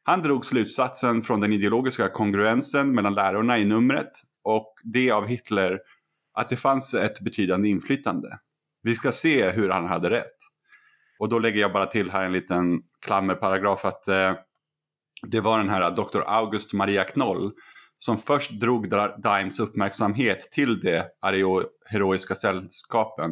Han drog slutsatsen från den ideologiska kongruensen mellan lärorna i numret och det av Hitler att det fanns ett betydande inflytande. Vi ska se hur han hade rätt. Och då lägger jag bara till här en liten klammerparagraf att eh, det var den här Dr. August Maria Knoll som först drog Dimes uppmärksamhet till de heroiska sällskapen,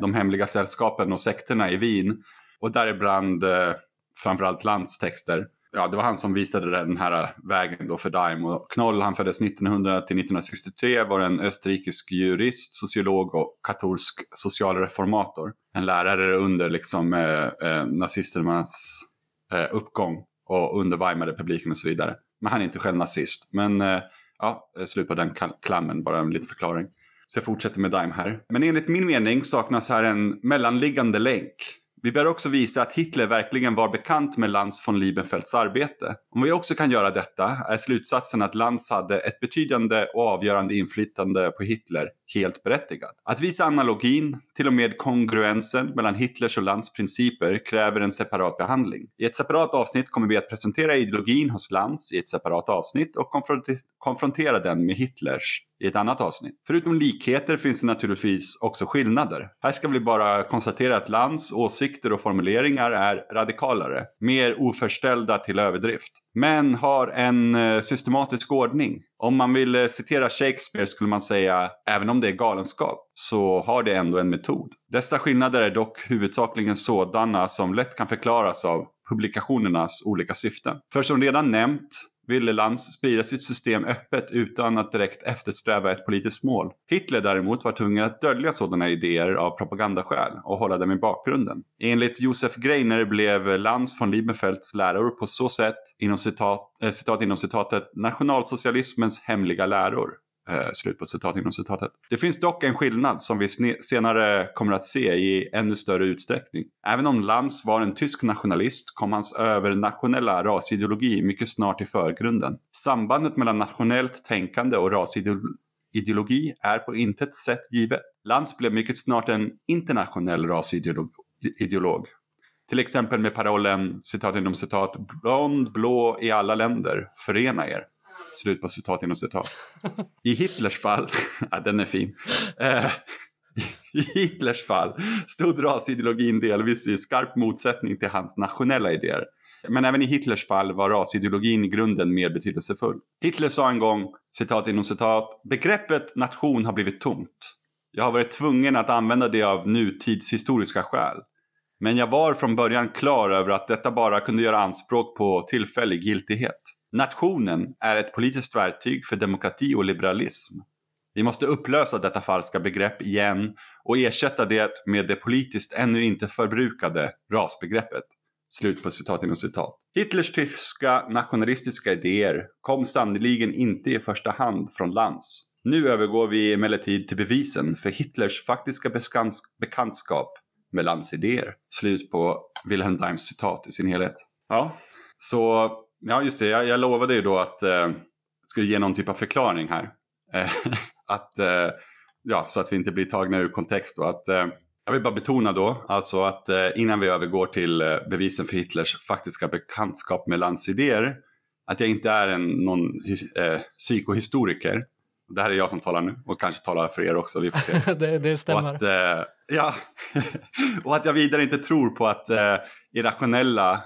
de hemliga sällskapen och sekterna i Wien och däribland eh, framförallt landstexter texter ja, det var han som visade den här vägen då för Daim. Och Knoll han föddes 1900 till 1963, var en österrikisk jurist, sociolog och katolsk socialreformator. En lärare under liksom, eh, eh, nazisternas eh, uppgång och under Weimarrepubliken och så vidare. Men han är inte själv nazist. Men eh, ja, eh, slut på den klammen, bara en liten förklaring. Så jag fortsätter med Daim här. Men enligt min mening saknas här en mellanliggande länk. Vi bör också visa att Hitler verkligen var bekant med Lanz von Liebenfelds arbete. Om vi också kan göra detta är slutsatsen att Lanz hade ett betydande och avgörande inflytande på Hitler helt berättigad. Att visa analogin, till och med kongruensen mellan Hitlers och Lands principer kräver en separat behandling. I ett separat avsnitt kommer vi att presentera ideologin hos Lands i ett separat avsnitt och konfrontera den med Hitlers i ett annat avsnitt. Förutom likheter finns det naturligtvis också skillnader. Här ska vi bara konstatera att Lands åsikter och formuleringar är radikalare, mer oförställda till överdrift, men har en eh, systematisk ordning. Om man vill eh, citera Shakespeare skulle man säga, även om det är galenskap, så har det ändå en metod. Dessa skillnader är dock huvudsakligen sådana som lätt kan förklaras av publikationernas olika syften. För som redan nämnt ville Lanz sprida sitt system öppet utan att direkt eftersträva ett politiskt mål. Hitler däremot var tvungen att dölja sådana idéer av propagandaskäl och hålla dem i bakgrunden. Enligt Josef Greiner blev Lanz von Liebenfelds läror på så sätt, inom citat, äh, citat inom citatet, nationalsocialismens hemliga läror. Eh, slut på citat inom citatet. Det finns dock en skillnad som vi senare kommer att se i ännu större utsträckning. Även om Lanz var en tysk nationalist kom hans övernationella rasideologi mycket snart i förgrunden. Sambandet mellan nationellt tänkande och rasideologi är på intet sätt givet. Lanz blev mycket snart en internationell rasideolog. Till exempel med parollen, citat inom citat, blond, blå i alla länder, förena er. Slut på citat inom citat. I Hitlers fall, ja, den är fin. Eh, I Hitlers fall stod rasideologin delvis i skarp motsättning till hans nationella idéer. Men även i Hitlers fall var rasideologin i grunden mer betydelsefull. Hitler sa en gång, citat inom citat, begreppet nation har blivit tomt. Jag har varit tvungen att använda det av nutidshistoriska skäl. Men jag var från början klar över att detta bara kunde göra anspråk på tillfällig giltighet. Nationen är ett politiskt verktyg för demokrati och liberalism. Vi måste upplösa detta falska begrepp igen och ersätta det med det politiskt ännu inte förbrukade rasbegreppet. Slut på citat inom citat. Hitlers tyska nationalistiska idéer kom sannoliken inte i första hand från Lanz. Nu övergår vi emellertid till bevisen för Hitlers faktiska bekantskap med Lanz idéer. Slut på Wilhelm Daims citat i sin helhet. Ja, så Ja, just det. Jag, jag lovade ju då att eh, skulle ge någon typ av förklaring här. Eh, att, eh, ja, så att vi inte blir tagna ur kontext. Att, eh, jag vill bara betona då, alltså att eh, innan vi övergår till eh, bevisen för Hitlers faktiska bekantskap med landsidéer, att jag inte är en, någon eh, psykohistoriker. Det här är jag som talar nu och kanske talar för er också, vi får se. det, det stämmer. Och att, ja, och att jag vidare inte tror på att irrationella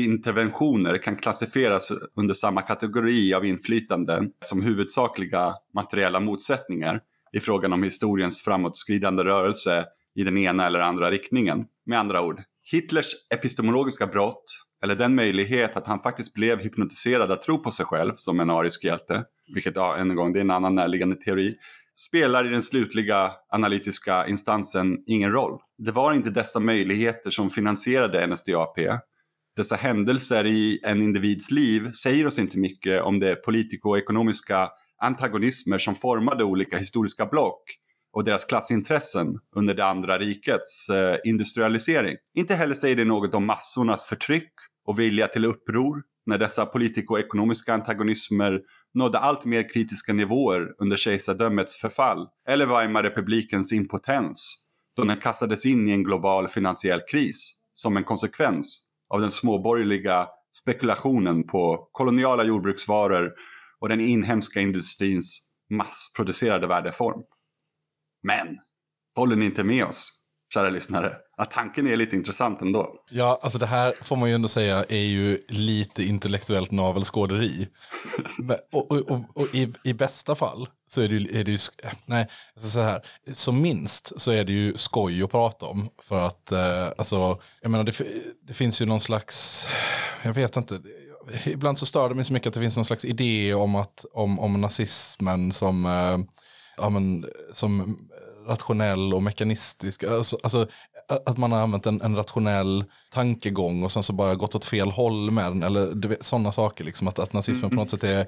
interventioner kan klassificeras under samma kategori av inflytanden som huvudsakliga materiella motsättningar i frågan om historiens framåtskridande rörelse i den ena eller andra riktningen. Med andra ord, Hitlers epistemologiska brott, eller den möjlighet att han faktiskt blev hypnotiserad att tro på sig själv som en arisk hjälte, vilket ja, än en gång, det är en annan närliggande teori, spelar i den slutliga analytiska instansen ingen roll. Det var inte dessa möjligheter som finansierade NSDAP, dessa händelser i en individs liv säger oss inte mycket om de politikoekonomiska antagonismer som formade olika historiska block och deras klassintressen under det andra rikets eh, industrialisering. Inte heller säger det något om massornas förtryck och vilja till uppror när dessa politikoekonomiska antagonismer nådde allt mer kritiska nivåer under kejsardömets förfall eller Weimarrepublikens impotens då den kastades in i en global finansiell kris som en konsekvens av den småborgerliga spekulationen på koloniala jordbruksvaror och den inhemska industrins massproducerade värdeform. Men, håller ni inte med oss, kära lyssnare? Att tanken är lite intressant ändå. Ja, alltså det här får man ju ändå säga är ju lite intellektuellt navelskåderi. och, och, och, och i, i, bästa fall så är det ju, är det ju nej, alltså så här, som minst så är det ju skoj att prata om. För att, eh, alltså, jag menar det, det finns ju någon slags, jag vet inte, ibland så stör det mig så mycket att det finns någon slags idé om, att, om, om nazismen som, eh, ja, men, som rationell och mekanistisk. Alltså, alltså, att man har använt en, en, rationell tankegång och sen så bara gått åt fel håll med den. Eller sådana saker. Liksom, att, att nazismen mm. på något sätt är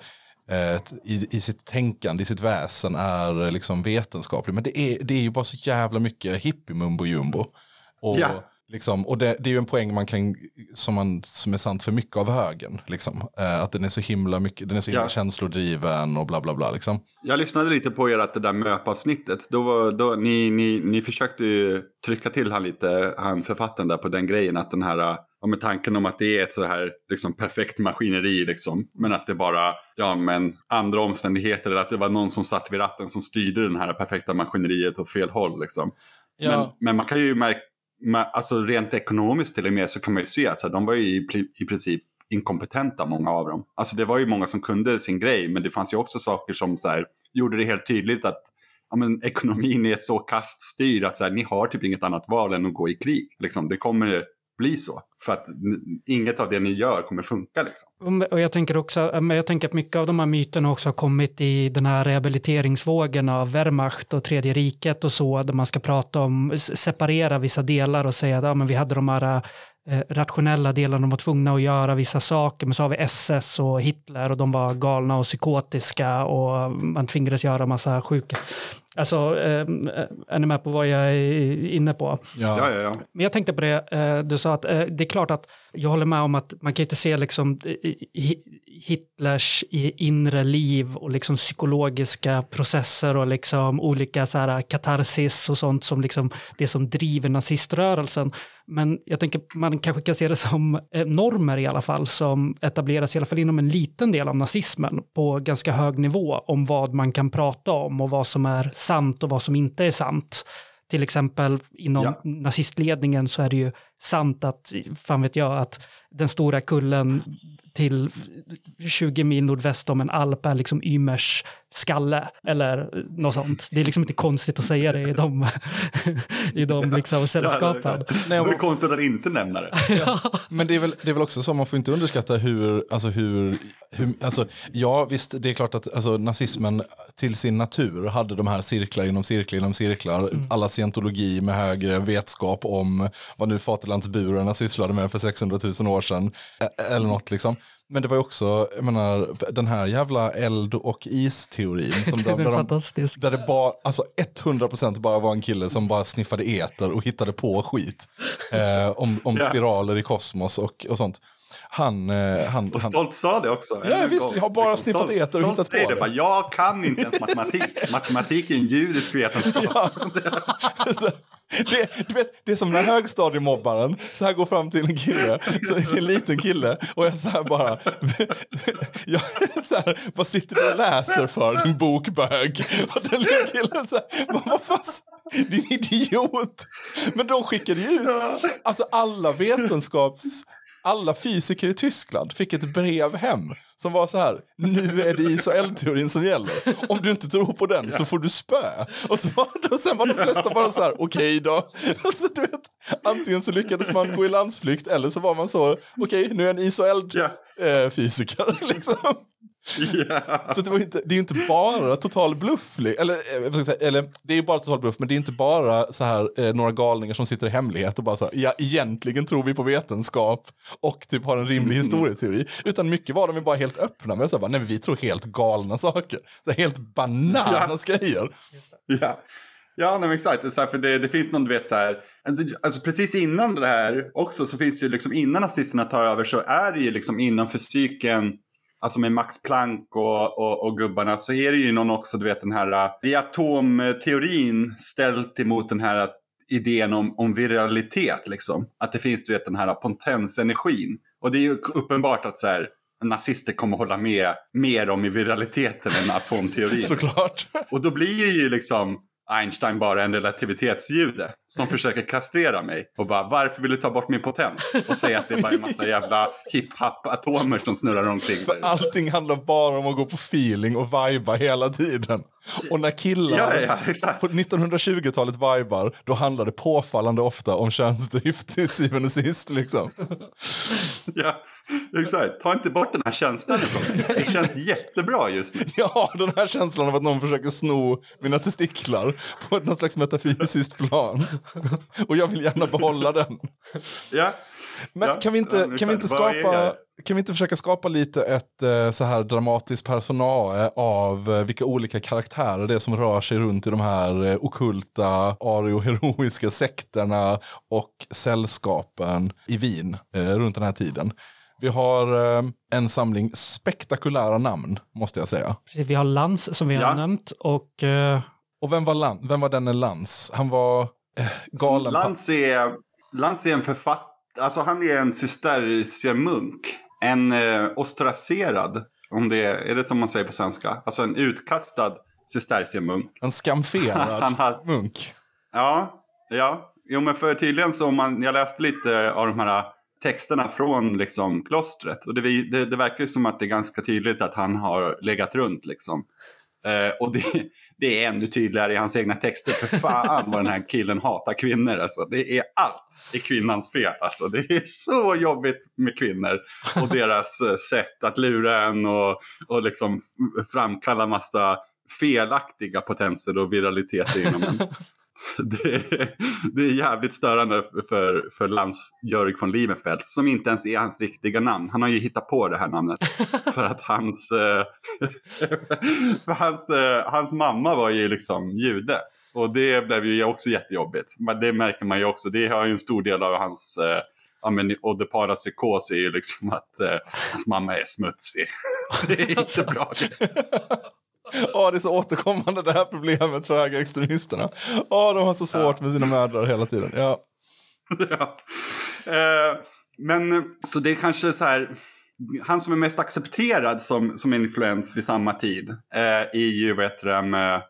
eh, i, i sitt tänkande, i sitt väsen är liksom vetenskaplig. Men det är, det är ju bara så jävla mycket hippie-mumbo jumbo. Och, Ja. Liksom, och det, det är ju en poäng man kan, som, man, som är sant för mycket av högen. Liksom. Eh, att den är så himla, mycket, den är så himla Ja. känslodriven och bla bla bla. Liksom. Jag lyssnade lite på ert det där MÖP-avsnittet. Då var, då, ni, ni, ni försökte ju trycka till han lite, han författaren där på den grejen. Att den här, ja, med tanken om att det är ett så här liksom, perfekt maskineri liksom. Men att det bara, ja men andra omständigheter. Eller att det var någon som satt vid ratten som styrde den här perfekta maskineriet åt fel håll liksom. Ja. Men, men man kan ju märka, ma- alltså rent ekonomiskt till och med så kan man ju se att så här, de var ju i, i princip inkompetenta många av dem. Alltså det var ju många som kunde sin grej men det fanns ju också saker som så här, gjorde det helt tydligt att ja, men, ekonomin är så kaststyrd att så här, ni har typ inget annat val än att gå i krig. Liksom, det kommer bli så. För att inget av det ni gör kommer funka. Liksom. Och- jag tänker också, men jag tänker att mycket av de här myterna också har kommit i den här rehabiliteringsvågen av Wehrmacht och Tredje riket och så, där man ska prata om, separera vissa delar och säga att ja, men vi hade de här eh, rationella delarna, de var tvungna att göra vissa saker, men så har vi SS och Hitler och de var galna och psykotiska och man tvingades göra massa sjuka. Alltså, eh, är ni med på vad jag är inne på? Ja, ja, ja. Men jag tänkte på det, eh, du sa att eh, det är klart att jag håller med om att man kan inte se liksom Hitlers inre liv och liksom psykologiska processer och liksom olika så här katarsis och sånt som liksom det som driver naziströrelsen. Men jag tänker man kanske kan se det som eh, normer i alla fall som etableras i alla fall inom en liten del av nazismen på ganska hög nivå om vad man kan prata om och vad som är sant och vad som inte är sant. Till exempel inom Ja. nazistledningen så är det ju sant att, fan vet jag, att den stora kullen till 20 mil nordväst om en alp är liksom Ymers skalle eller något sånt. Det är liksom inte konstigt att säga det i de, i de liksom sällskapen. Det är konstigt att inte nämna det. Men det är, väl, det är väl också så, man får inte underskatta hur, alltså hur, hur alltså, ja visst det är klart att alltså, nazismen till sin natur hade de här cirklar inom cirklar inom cirklar, alla scientologi med högre vetskap om vad nu faterlandsburarna sysslade med för 600 000 år sedan, e- eller något liksom. Men det var ju också, jag menar, den här jävla eld och isteorin. Som Den där, är de, fantastisk. där det bara, alltså 100% bara var en kille som bara sniffade eter och hittade på skit. Eh, om om Ja. spiraler i kosmos och, och sånt. Han, eh, han, Och han Stolt sa det också. Ja, visst, jag har bara sniffat Stolt- eter och hittat på säger det. Bara, jag kan inte ens matematik. matematik är en judisk vetenskap. Ja. det, du vet, det är som när högstadiemobbaren så här går fram till en kille, så, en liten kille och jag så här bara, jag, så här, vad sitter du och läser för din bokbög? Och den lilla killen så här, vad, fan, din idiot. Men de skickade ju ut, alltså alla vetenskaps, alla fysiker i Tyskland fick ett brev hem som var så här, nu är det is och eldteorin som gäller. Om du inte tror på den så får du spö. Och, så var, och sen var de flesta bara så här, okej då. Alltså, du vet, antingen så lyckades man gå i landsflykt eller så var man så, okej nu är en is och eld Ja. eh, fysiker. Liksom. Ja. Så det, var inte, det är inte bara total bluff. Eller, eh, eller det är ju bara total bluff, men det är inte bara så här eh, några galningar som sitter i hemlighet och bara så här, ja egentligen tror vi på vetenskap och typ har en rimlig historieteori. Utan mycket var de ju bara helt öppna med så här, bara, nej vi tror helt galna saker. Så här, helt bananas grejer. Ja, ja nej, exakt. Så för det, det finns någon, du vet så här. Alltså, alltså precis innan det här också så finns det ju liksom innan nazisterna tar över så är det ju liksom inom fysiken. Alltså med Max Planck och, och, och gubbarna så är det ju någon också, du vet den här, det är atomteorin ställt emot den här idén om, om viralitet liksom. Att det finns, du vet den här potensenergin. Och det är ju uppenbart att så här, nazister kommer hålla med mer om i viraliteten än atomteorin. Såklart. Och då blir ju liksom Einstein bara en relativitetsjude som försöker kastrera mig och bara varför vill du ta bort min potens? Och säga att det är bara en massa jävla hip-hop-atomer som snurrar omkring. För allting handlar bara om att gå på feeling och viba hela tiden. Och när killar Ja, ja, på 1920-talet vibar, då handlar det påfallande ofta om könsdrift till syvende och sist. Liksom. Ja, exakt. Ta inte bort den här känslan ifrån mig. Det känns jättebra just nu. Ja, den här känslan av att någon försöker sno mina testiklar på något slags metafysiskt plan. Och jag vill gärna behålla den. Ja. Men Ja, kan vi inte, ja, kan vi inte skapa, kan vi inte försöka skapa lite ett eh, så här dramatiskt personal av eh, vilka olika karaktärer det är som rör sig runt i de här eh, okulta arioheroiska sekterna och sällskapen i Wien runt den här tiden. Vi har eh, en samling spektakulära namn, måste jag säga. Precis, Vi har Lans som vi har Ja. nämnt och eh, Och vem var, Lan- vem var denne Lans? Han var eh, galen. Lans är, Lans är en författare, alltså han är en cisterciermunk. En eh, ostracerad, om det är, är det som man säger på svenska? Alltså en utkastad cisterciermunk. En Han skamferad har- munk. Ja, ja. Jo men för tydligen så om man, jag läste lite av de här texterna från liksom klostret och det, det, det verkar ju som att det är ganska tydligt att han har legat runt liksom. Eh, och det, det är ännu tydligare i hans egna texter. För fan vad den här killen hatar kvinnor. Alltså. Det är allt i kvinnans fel. Alltså. Det är så jobbigt med kvinnor och deras eh, sätt att lura en och, och liksom framkalla massa felaktiga potenser och viraliteter inom en. Det är, det är jävligt störande för, för Lans Jörg von Liebenfeld som inte ens är hans riktiga namn. Han har ju hittat på det här namnet för att hans, eh, för hans, eh, hans mamma var ju liksom jude. Och det blev ju också jättejobbigt. Men det märker man ju också. Det har ju en stor del av hans eh, ja, men oddepara psykos är ju liksom att eh, hans mamma är smutsig. Det är inte bra. Åh, det är så återkommande det här problemet för högerextremisterna. Åh, de har så svårt med sina mödrar hela tiden. Ja. ja. eh, men så det är kanske så här. Han som är mest accepterad som, som influens vid samma tid eh, är ju vet du, med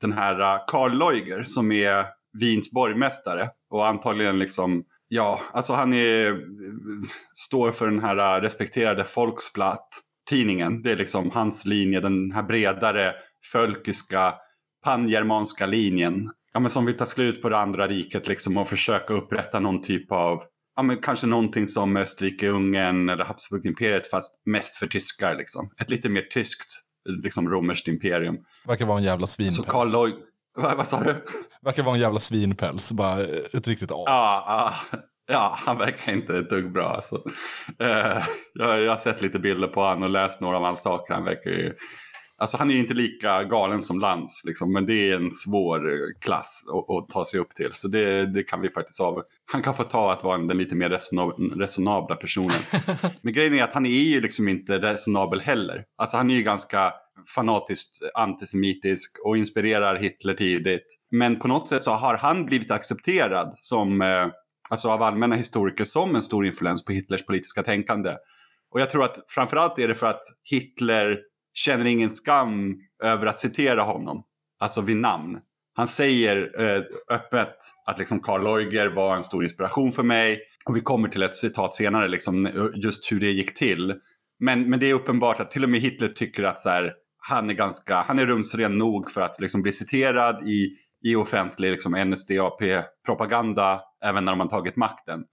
den här eh, Karl Leuger som är Wiens borgmästare och antagligen liksom Ja, alltså han är, eh, står för den här eh, respekterade respekterade Folksblatt-tidningen. Det är liksom hans linje, den här bredare folkiska pangermanska linjen. Ja, men som vill ta slut på det andra riket liksom och försöka upprätta någon typ av, ja men kanske någonting som Österrike-Ungern eller Habsburgimperiet fast mest för tyskar liksom. Ett lite mer tyskt, liksom romerskt imperium. Verkar vara en jävla Så svinpäls. Karl Leuger, vad, vad sa du? Verkar vara en jävla svinpäls. Bara ett riktigt as. Ja, ja, ja, han verkar inte ett dugg bra. Alltså. Eh, jag, jag har sett lite bilder på honom och läst några av hans saker. Han verkar ju... Alltså han är ju inte lika galen som Lans, liksom, men det är en svår klass att, att ta sig upp till. Så det, det kan vi faktiskt av. Han kan få ta att vara den lite mer resona- resonabla personen. men grejen är att han är ju liksom inte resonabel heller. Alltså han är ju ganska fanatiskt antisemitisk och inspirerar Hitler tidigt. Men på något sätt så har han blivit accepterad som eh, alltså av allmänna historiker som en stor influens på Hitlers politiska tänkande. Och jag tror att framförallt är det för att Hitler känner ingen skam över att citera honom, alltså vid namn. Han säger eh, öppet att liksom Karl Leuger var en stor inspiration för mig. Och vi kommer till ett citat senare, liksom, just hur det gick till. Men, men det är uppenbart att till och med Hitler tycker att så här, han är ganska, han är rumsren nog för att liksom bli citerad i, i offentlig liksom, NSDAP-propaganda även när de har tagit makten.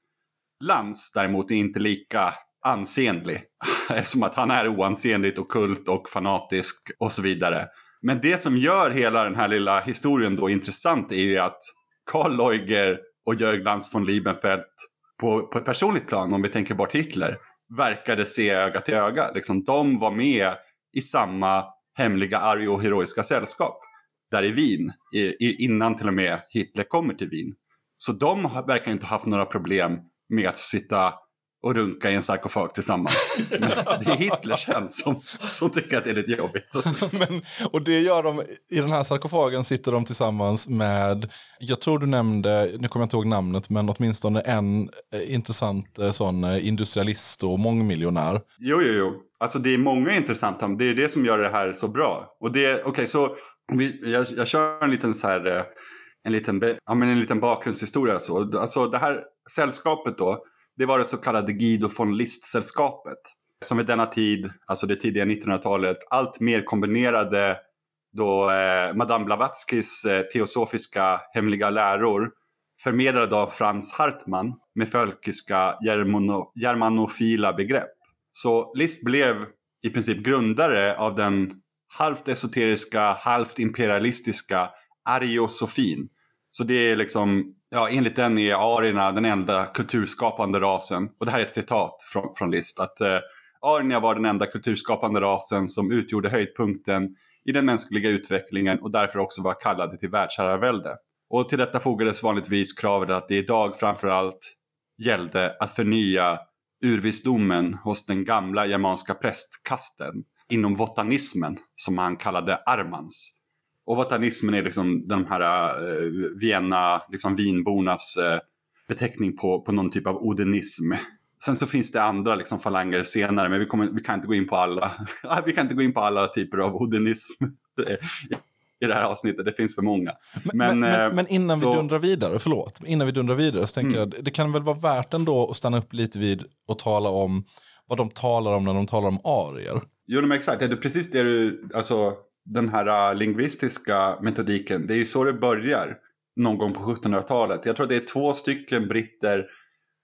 Lans däremot är inte lika ansenlig. Eftersom att han är oansenligt och kult och fanatisk och så vidare. Men det som gör hela den här lilla historien då intressant är ju att Karl Leuger och Jörg Lans von Liebenfeld på, på ett personligt plan, om vi tänker bort Hitler, verkade se öga till öga. Liksom, de var med i samma hemliga arg-och-heroiska sällskap där i Wien, i, i, innan till och med Hitler kommer till Wien. Så de verkar inte ha haft några problem med att sitta och runka i en sarkofag tillsammans. Men det är Hitler sen som, som tycker att det är lite jobbigt. Men, och det gör de, i den här sarkofagen sitter de tillsammans med, jag tror du nämnde, nu kommer jag inte ihåg namnet, men åtminstone en eh, intressant eh, sån eh, industrialist och mångmiljonär. Jo, jo, jo. Alltså det är många intressanta, det är det som gör det här så bra. Och det, okej, så vi, jag, jag kör en liten så här, eh, en liten, ja, men en liten bakgrundshistoria så. Alltså det här sällskapet då, det var det så kallade Guido von List-sällskapet. Som vid denna tid, alltså det tidiga 1900-talet, allt mer kombinerade då eh, Madame Blavatskys eh, teosofiska hemliga läror förmedlade av Frans Hartmann med fölkiska germano, germanofila begrepp. Så Liszt blev i princip grundare av den halvt esoteriska, halvt imperialistiska ariosofin. Så det är liksom ja, enligt den är arierna den enda kulturskapande rasen. Och det här är ett citat från, från List. Att eh, arierna var den enda kulturskapande rasen som utgjorde höjdpunkten i den mänskliga utvecklingen och därför också var kallade till världsherravälde. Och till detta fogades vanligtvis kravet att det idag framförallt gällde att förnya urvisdomen hos den gamla germanska prästkasten inom votanismen som han kallade armans. Och votanismen är liksom de här uh, Vienna, liksom vinbornas uh, beteckning på, på någon typ av odinism. Sen så finns det andra liksom falanger senare, men vi, kommer, vi kan inte gå in på alla. vi kan inte gå in på alla typer av odinism i det här avsnittet. Det finns för många. Men, men, men, men innan så... vi dundrar vidare, förlåt, innan vi dundrar vidare så tänker mm. jag det kan väl vara värt ändå att stanna upp lite vid och tala om vad de talar om när de talar om arier. Jo, men exakt. Det är precis det du, alltså den här uh, lingvistiska metodiken, det är ju så det börjar någon gång på 1700-talet. Jag tror att det är två stycken britter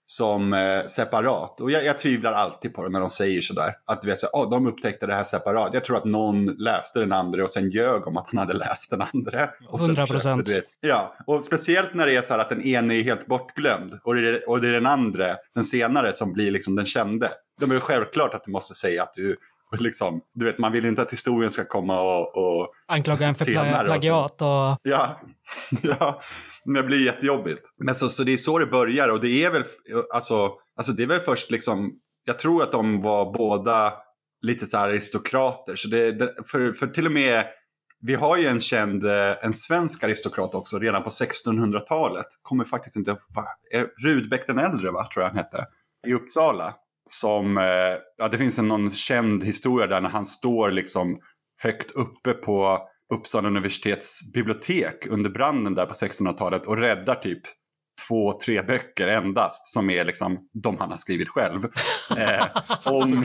som eh, separat. Och jag, jag tvivlar alltid på det när de säger sådär. Att du vet, så, oh, de upptäckte det här separat. Jag tror att någon läste den andra och sen ljög om att han hade läst den andra. 100 procent. Ja, och speciellt när det är så här att den ene är helt bortglömd och det är, och det är den andra, den senare, som blir liksom den kände. De är självklart att du måste säga att du Liksom, du vet, man vill inte att historien ska komma och... och Anklaga en för plagiat och... Ja, ja, det blir jättejobbigt. Men så, så det är så det börjar och det är väl, alltså, alltså det är väl först liksom, jag tror att de var båda lite så här aristokrater. Så det, det, för, för till och med, vi har ju en känd, en svensk aristokrat också redan på 1600-talet. Kommer faktiskt inte, Rudbeck den äldre va, tror jag han hette. I Uppsala som, eh, ja det finns en någon känd historia där när han står liksom högt uppe på Uppsala universitets bibliotek under branden där på 1600-talet och räddar typ två, tre böcker endast som är liksom de han har skrivit själv. Eh, om...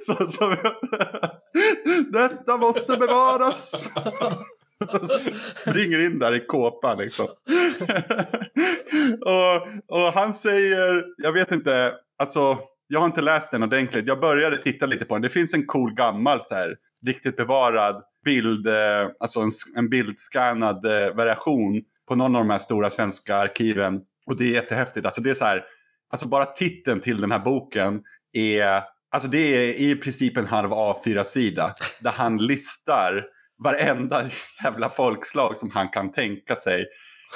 så, så, Detta måste bevaras! Springer in där i kåpan liksom och, och han säger, jag vet inte, alltså jag har inte läst den ordentligt. Jag började titta lite på den. Det finns en cool gammal så här, riktigt bevarad bild, eh, alltså en, en bildskannad eh, variation på någon av de här stora svenska arkiven. Och det är jättehäftigt. Alltså det är så här, alltså bara titeln till den här boken är, alltså det är i princip en halv A4-sida. Där han listar varenda jävla folkslag som han kan tänka sig.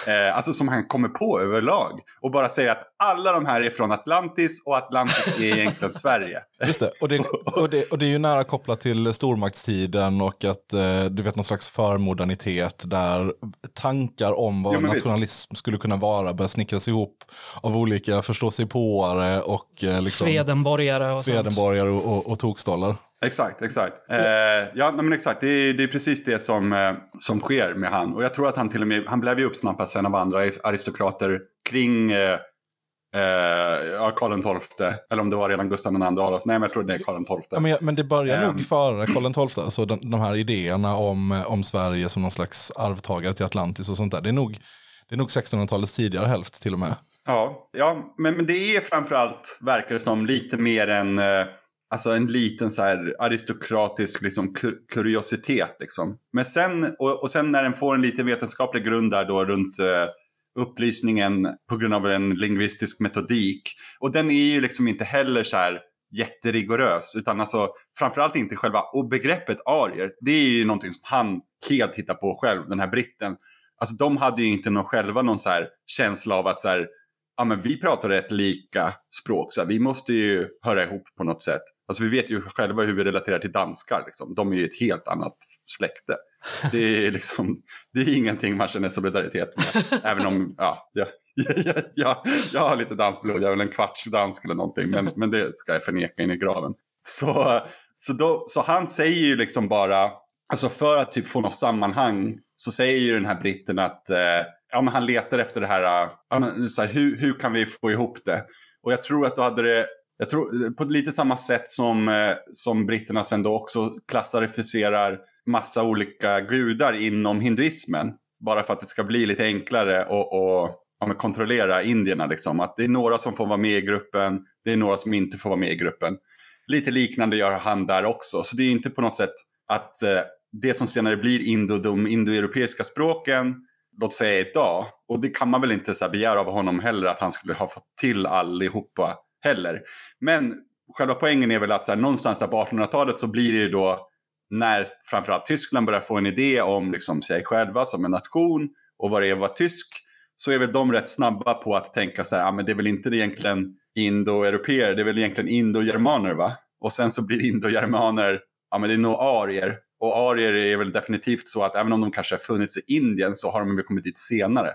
Eh, alltså som han kommer på överlag. Och bara säger att alla de här är från Atlantis och Atlantis är egentligen Sverige. Just det. Och det, och, det, och det är ju nära kopplat till stormaktstiden och att eh, du vet någon slags förmodernitet där tankar om vad jo, nationalism visst. skulle kunna vara börjar snickras ihop av olika förståsigpåare och eh, liksom, Swedenborgare och, Swedenborgare och, och, och tokstollar. Exakt, exakt. Eh, ja, men exakt. Det är, det är precis det som, eh, som sker med han. Och jag tror att han till och med, han blev ju uppsnappad sen av andra aristokrater kring eh, eh, ja, Karl XII. Eller om det var redan Gustav II Adolf. Nej, men jag tror det är Karl XII. Ja, men, men det börjar nog ehm. före Karl XII. Alltså de, de här idéerna om, om Sverige som någon slags arvtagare till Atlantis och sånt där. Det är nog, nog 1600-talets tidigare hälft till och med. Ja, ja men, men det är framförallt, verkar det som, lite mer än eh, Alltså en liten så här aristokratisk liksom, kuriositet. Liksom. Men sen, och, och sen när den får en liten vetenskaplig grund där då runt eh, upplysningen på grund av en lingvistisk metodik. Och den är ju liksom inte heller så här jätterigorös. Utan alltså framförallt inte själva, och begreppet arier, det är ju någonting som han helt hittar på själv, den här britten. Alltså de hade ju inte någon, själva någon så här känsla av att så här, ja men vi pratar rätt lika språk, så här, vi måste ju höra ihop på något sätt. Alltså vi vet ju själva hur vi relaterar till danskar, liksom. de är ju ett helt annat släkte. Det är, liksom, det är ingenting man känner solidaritet med. Även om, ja, jag, jag, jag, jag har lite dansblod, jag är väl en kvarts dansk eller någonting, men, men det ska jag förneka in i graven. Så, så, då, så han säger ju liksom bara, alltså för att typ få något sammanhang, så säger ju den här britten att eh, ja, men han letar efter det här, äh, ja, men, så här, hur, hur kan vi få ihop det? Och jag tror att då hade det jag tror eh, på lite samma sätt som, eh, som britterna sen då också klassificerar massa olika gudar inom hinduismen. Bara för att det ska bli lite enklare och, och ja, kontrollera indierna. Liksom. Att det är några som får vara med i gruppen, det är några som inte får vara med i gruppen. Lite liknande gör han där också. Så det är inte på något sätt att eh, det som senare blir indo, de indoeuropeiska språken låt säga idag. Och det kan man väl inte så här begära av honom heller att han skulle ha fått till allihopa heller. Men själva poängen är väl att så här, någonstans där på 1800-talet så blir det ju då när framförallt Tyskland börjar få en idé om liksom, sig själva som en nation och vad det är att vara tysk så är väl de rätt snabba på att tänka så här, ja men det är väl inte egentligen indo-europeer, det är väl egentligen indo-germaner va? Och sen så blir indo-germaner, ja men det är nog arier. Och arier är väl definitivt så att även om de kanske har funnits i Indien så har de väl kommit dit senare.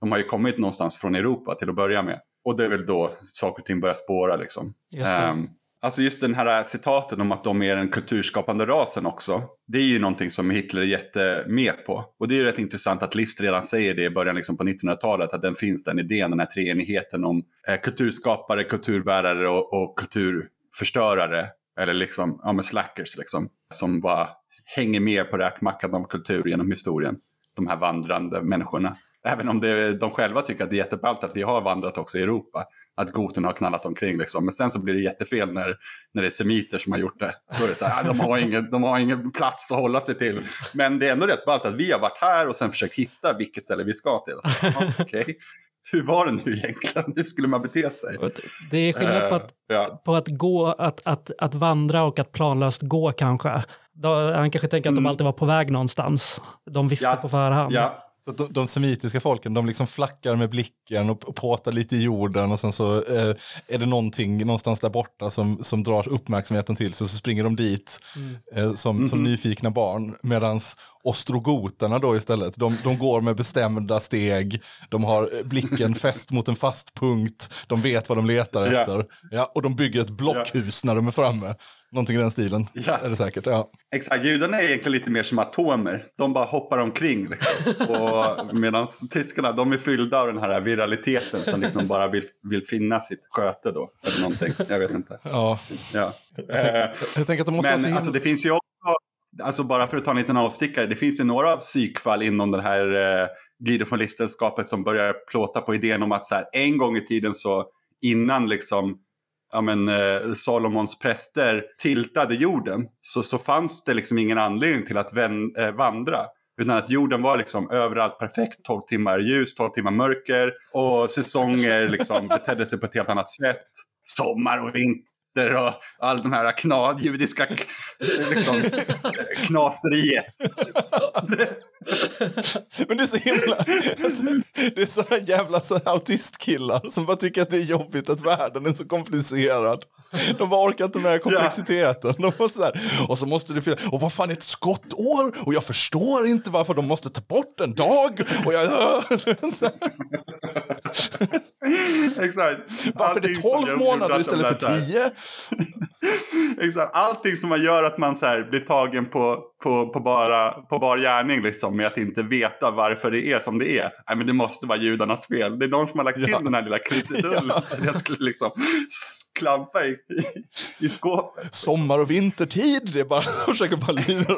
De har ju kommit någonstans från Europa till att börja med. Och det är väl då saker och ting börjar spåra liksom. Just. Ehm, alltså just den här citaten om att de är den kulturskapande rasen också. Det är ju någonting som Hitler är jättemed på. Och det är ju rätt intressant att List redan säger det i början liksom på 1900-talet. Att den finns den idén, den här treenigheten om eh, kulturskapare, kulturbärare och, och kulturförstörare. Eller liksom, ja men slackers liksom. Som bara hänger med på räkmackan av kultur genom historien. De här vandrande människorna. Även om det, de själva tycker att det är jätteballt att vi har vandrat också i Europa. Att goten har knallat omkring liksom. Men sen så blir det jättefel när, när det är semiter som har gjort det. Då är det så här, "Ah, de, har ingen, de har ingen plats att hålla sig till. Men det är ändå rätt ballt att vi har varit här och sen försökt hitta vilket ställe vi ska till. Så, "Jaha, Okej, hur var det nu egentligen? Hur skulle man bete sig? Det är skillnad på att, Eh, ja. på att gå, att, att, att vandra och att planlöst gå kanske. Han kanske tänker att de Mm. alltid var på väg någonstans. De visste Ja, på förhand. Ja, Så de, de semitiska folken de liksom flackar med blicken och, och påtar lite i jorden och sen så eh, är det någonting någonstans där borta som, som drar uppmärksamheten till sig så springer de dit eh, som, som nyfikna barn. Medan ostrogoterna då istället, de, de går med bestämda steg, de har blicken fäst mot en fast punkt, de vet vad de letar Ja. efter. Ja, och de bygger ett blockhus när de är framme. Någonting i den stilen Ja. är det säkert. Ja. Exakt, judarna är egentligen lite mer som atomer. De bara hoppar omkring. Liksom. Medan tyskarna, de är fyllda av den här viraliteten som liksom bara vill, vill finna sitt sköte då. Eller någonting, jag vet inte. Ja. Ja. Jag tänker att de måste men alltså, det finns ju alltså bara för att ta en liten avstickare, det finns ju några psykfall inom den här eh, Guido von Listenskapet som börjar plåta på idén om att så här, en gång i tiden så innan liksom ja, men, eh, Salomons präster tiltade jorden så, så fanns det liksom ingen anledning till att vän, eh, vandra. Utan att jorden var liksom överallt perfekt, 12 timmar ljus, 12 timmar mörker och säsonger liksom betedde sig på ett helt annat sätt. Sommar och vinter och all de här kna, judiska liksom, knaseriet. Men det är så himla... Alltså, det är sådana jävla så här autistkillar som bara tycker att det är jobbigt att världen är så komplicerad. De bara orkar inte med komplexiteten. De så här, och så måste det finnas... Och vad fan är ett skottår? Och jag förstår inte varför de måste ta bort en dag. Och jag... Exakt. varför är det Allting som 12 gör- månader istället för 10? Exakt. Allting som man gör att man så här blir tagen på, på, på, bara, på bar gärning liksom, med att inte veta varför det är som det är. Nej, men det måste vara judarnas fel. Det är någon som har lagt till Ja. den här lilla krusidullen Ja. så jag skulle liksom klampa i, i, i skåpet. Sommar och vintertid, det är bara, de försöker bara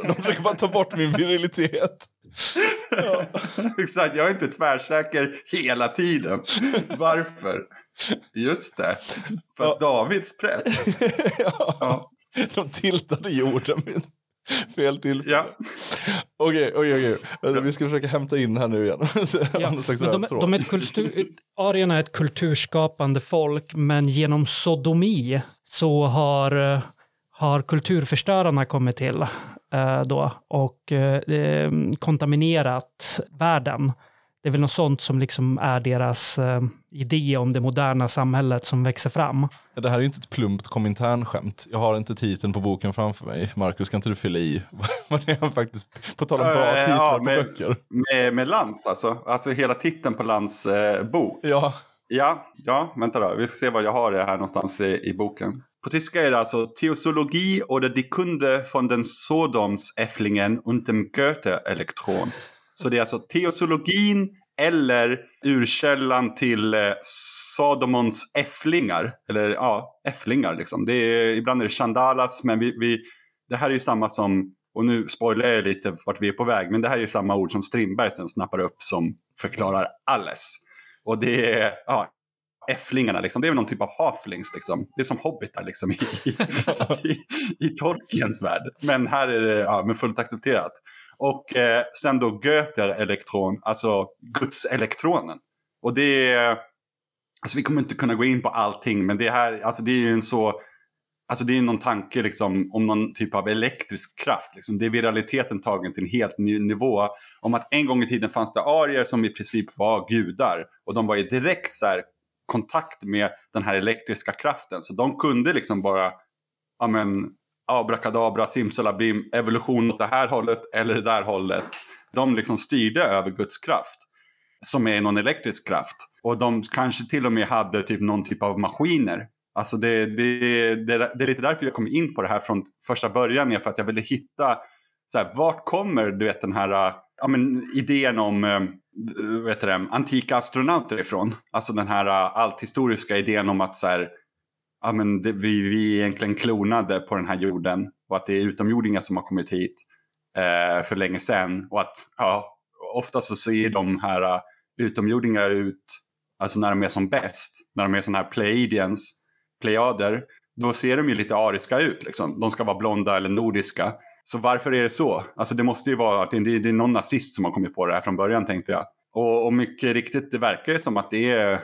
de försöker bara ta bort min virilitet. Exakt, jag är inte tvärsäker hela tiden. Varför? Just det, för att Davids präst. ja. De tiltade jorden fel tillfälle. Ja. Okej, okej, okej. Alltså, Vi ska försöka hämta in här nu igen. Ja, de, de är ett kultur, arierna är ett kulturskapande folk, men genom sodomi så har, eh, har kulturförstörarna kommit till eh, då och eh, eh, kontaminerat världen. Det är väl något sånt som liksom är deras eh, idé om det moderna samhället som växer fram. Det här är ju inte ett plumpt kommentärskämt. Jag har inte titeln på boken framför mig. Marcus, kan inte du fylla i? Vad är han faktiskt, på tal om bra Eh, titlar ja, på böcker. Med, med Lans alltså, alltså hela titeln på Lans eh, bok. Ja, Ja, ja, vänta då. Vi ska se vad jag har det här någonstans i, i boken. På tyska är det alltså Theosologie oder die Kunde von den Sodoms Äfflingen und dem Goethe-elektron. Så det är alltså teosologin eller urkällan till eh, Sodomons äfflingar. Eller ja, äfflingar liksom. Det är, ibland är det Chandalas, men vi, vi, det här är ju samma som, och nu spoilar jag lite vart vi är på väg, men det här är ju samma ord som Strindberg sen snappar upp som förklarar alles. Och det är ja, äfflingarna, liksom. det är väl någon typ av halflings. Liksom. Det är som hobbitar liksom, i, i, i Tolkiens värld. Men här är det ja, men fullt accepterat. Och eh, sen då Göter-elektron, alltså Guds-elektronen. Och det är, alltså vi kommer inte kunna gå in på allting, men det här, alltså det är ju en så, alltså det är någon tanke liksom om någon typ av elektrisk kraft. Liksom. Det är viraliteten tagen till en helt ny nivå. Om att en gång i tiden fanns det arier som i princip var gudar och de var i direkt så här, kontakt med den här elektriska kraften. Så de kunde liksom bara, ja men, abrakadabra, simsalabim, evolution åt det här hållet eller det där hållet. De liksom styrde över Guds kraft som är någon elektrisk kraft. Och de kanske till och med hade typ någon typ av maskiner. Alltså det, det, det, det är lite därför jag kom in på det här från första början. För att jag ville hitta, så här, vart kommer du vet, den här äh, ja, men, idén om äh, vet det, antika astronauter ifrån? Alltså den här äh, althistoriska idén om att så här, ja, men det, vi, vi är egentligen klonade på den här jorden och att det är utomjordingar som har kommit hit eh, för länge sedan. Och att ja, ofta så ser de här uh, utomjordingar ut, alltså när de är som bäst, när de är sådana här pleiadians, plejader då ser de ju lite ariska ut. Liksom. De ska vara blonda eller nordiska. Så varför är det så? Alltså det måste ju vara att det, det är någon nazist som har kommit på det här från början tänkte jag. Och, och mycket riktigt, det verkar ju som att det är,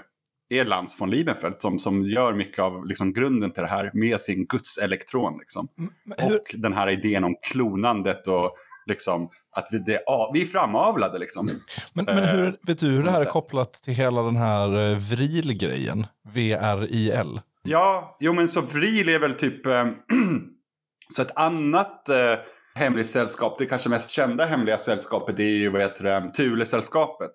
är Lans von Liebenfeld som, som gör mycket av liksom, grunden till det här med sin gudselektron. Liksom. hur- Och den här idén om klonandet och liksom att vi, det, ja, vi är framavlade liksom. Men, men Eh, hur, vet du hur det här är kopplat till hela den här eh, vril-grejen? V-R-I-L. Ja, jo men så Vril är väl typ eh, så ett annat eh, hemligt sällskap, det kanske mest kända hemliga sällskapet det är ju vad heter det, Thule-sällskapet.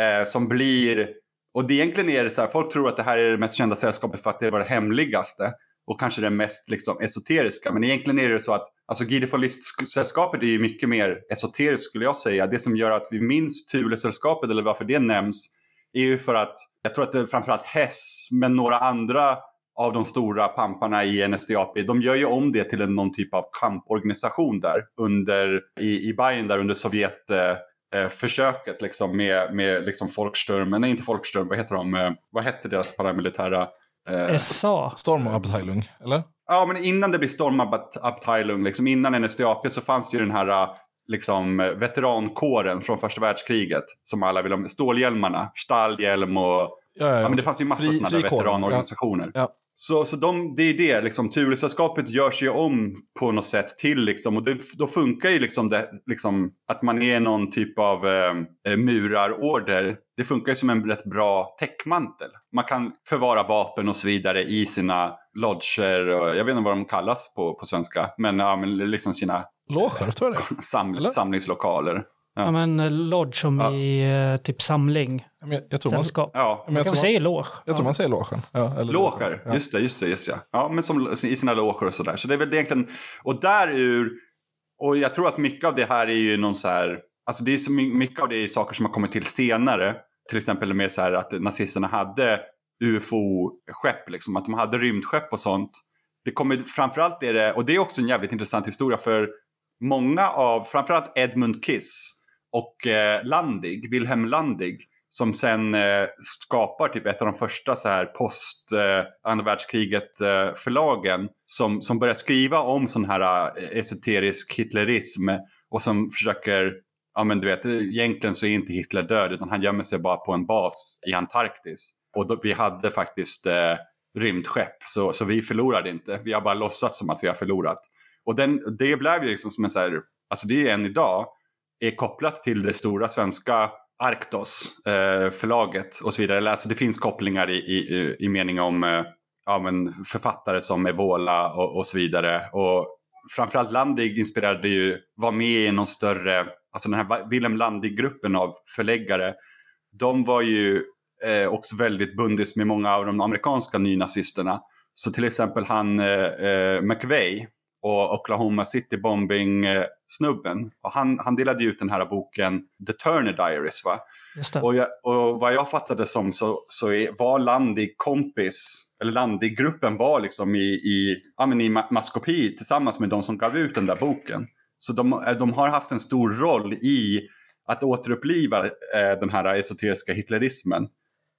Eh, som blir, och det egentligen är det så här, folk tror att det här är det mest kända sällskapet för att det var det hemligaste och kanske det mest liksom, esoteriska. Men egentligen är det så att alltså, Guide von List-sällskapet är ju mycket mer esoteriskt skulle jag säga. Det som gör att vi minns Thule-sällskapet eller varför det nämns är ju för att jag tror att det är framförallt Hess men några andra av de stora pamparna i NSDAP, de gör ju om det till en, någon typ av kamporganisation där under, i, i Bayern där under Sovjet eh, eh, eh, försöket liksom med, med liksom folkstörmen, nej inte folkstörm, vad heter de, eh, vad hette deras paramilitära eh, SA. Stormabteilung, eller? Ja, men innan det blir Stormabteilung, liksom innan NSDAP så fanns det ju den här äh, liksom, veterankåren från första världskriget som alla vill ha. Stålhjälmarna, Stahlhjälm och... Ja, ja, Ja, men det fanns ju massa sådana där veteranorganisationer. Ja. Så, så de, det är det, liksom, Turesällskapet görs ju om på något sätt till liksom, och det, då funkar ju liksom, det, liksom att man är någon typ av eh, eh, murarorder. Det funkar ju som en rätt bra täckmantel. Man kan förvara vapen och så vidare i sina lodger, och jag vet inte vad de kallas på, på svenska, men, ja, men liksom sina Loger, tror jag det sam, samlingslokaler. Ja, men eh, lodge som Ja. i eh, typ samling, Men jag, jag, tror man, sällskap. Ja, men Man jag, kan tror man, säga loge. jag tror Ja. man säger logen. Ja, eller Loger, Ja. just det, just det, just det. Ja, men som i sina loger och sådär. Så det är väl egentligen, och där ur, och jag tror att mycket av det här är ju någon så här, alltså det är så my- mycket av det är saker som har kommit till senare. Till exempel med så här att nazisterna hade ufo-skepp, liksom, att de hade rymdskepp och sånt. Det kommer framförallt är det, och det är också en jävligt intressant historia för många av, framförallt Edmund Kiss och eh, Landig, Wilhelm Landig, som sen eh, skapar typ ett av de första så här post eh, andra världskriget eh, förlagen som, som börjar skriva om sån här eh, esoterisk hitlerism och som försöker, ja men du vet, egentligen så är inte Hitler död utan han gömmer sig bara på en bas i Antarktis. Och då, vi hade faktiskt eh, rymdskepp så, så vi förlorade inte, vi har bara låtsats som att vi har förlorat. Och den, det blev ju liksom som en så här, alltså det är än idag, är kopplat till det stora svenska Arktos eh, förlaget och så vidare. Eller, Alltså det finns kopplingar i, i, i mening om eh, ja, men författare som Evola och, och så vidare. Och framförallt Landig inspirerade ju, var med i någon större, alltså den här Wilhelm Landig-gruppen av förläggare. De var ju eh, också väldigt bundis med många av de amerikanska nynazisterna. Så till exempel han eh, eh McVeigh och Oklahoma City Bombing-snubben. Och han, han delade ut den här boken The Turner Diaries. Va? Och, jag, och vad jag fattade som så, så var Landig kompis, eller Landig-gruppen var liksom i, i, ja, men i ma- maskopi tillsammans med de som gav ut den där boken. Så de, eh, de har haft en stor roll i att återuppliva eh, den här esoteriska hitlerismen.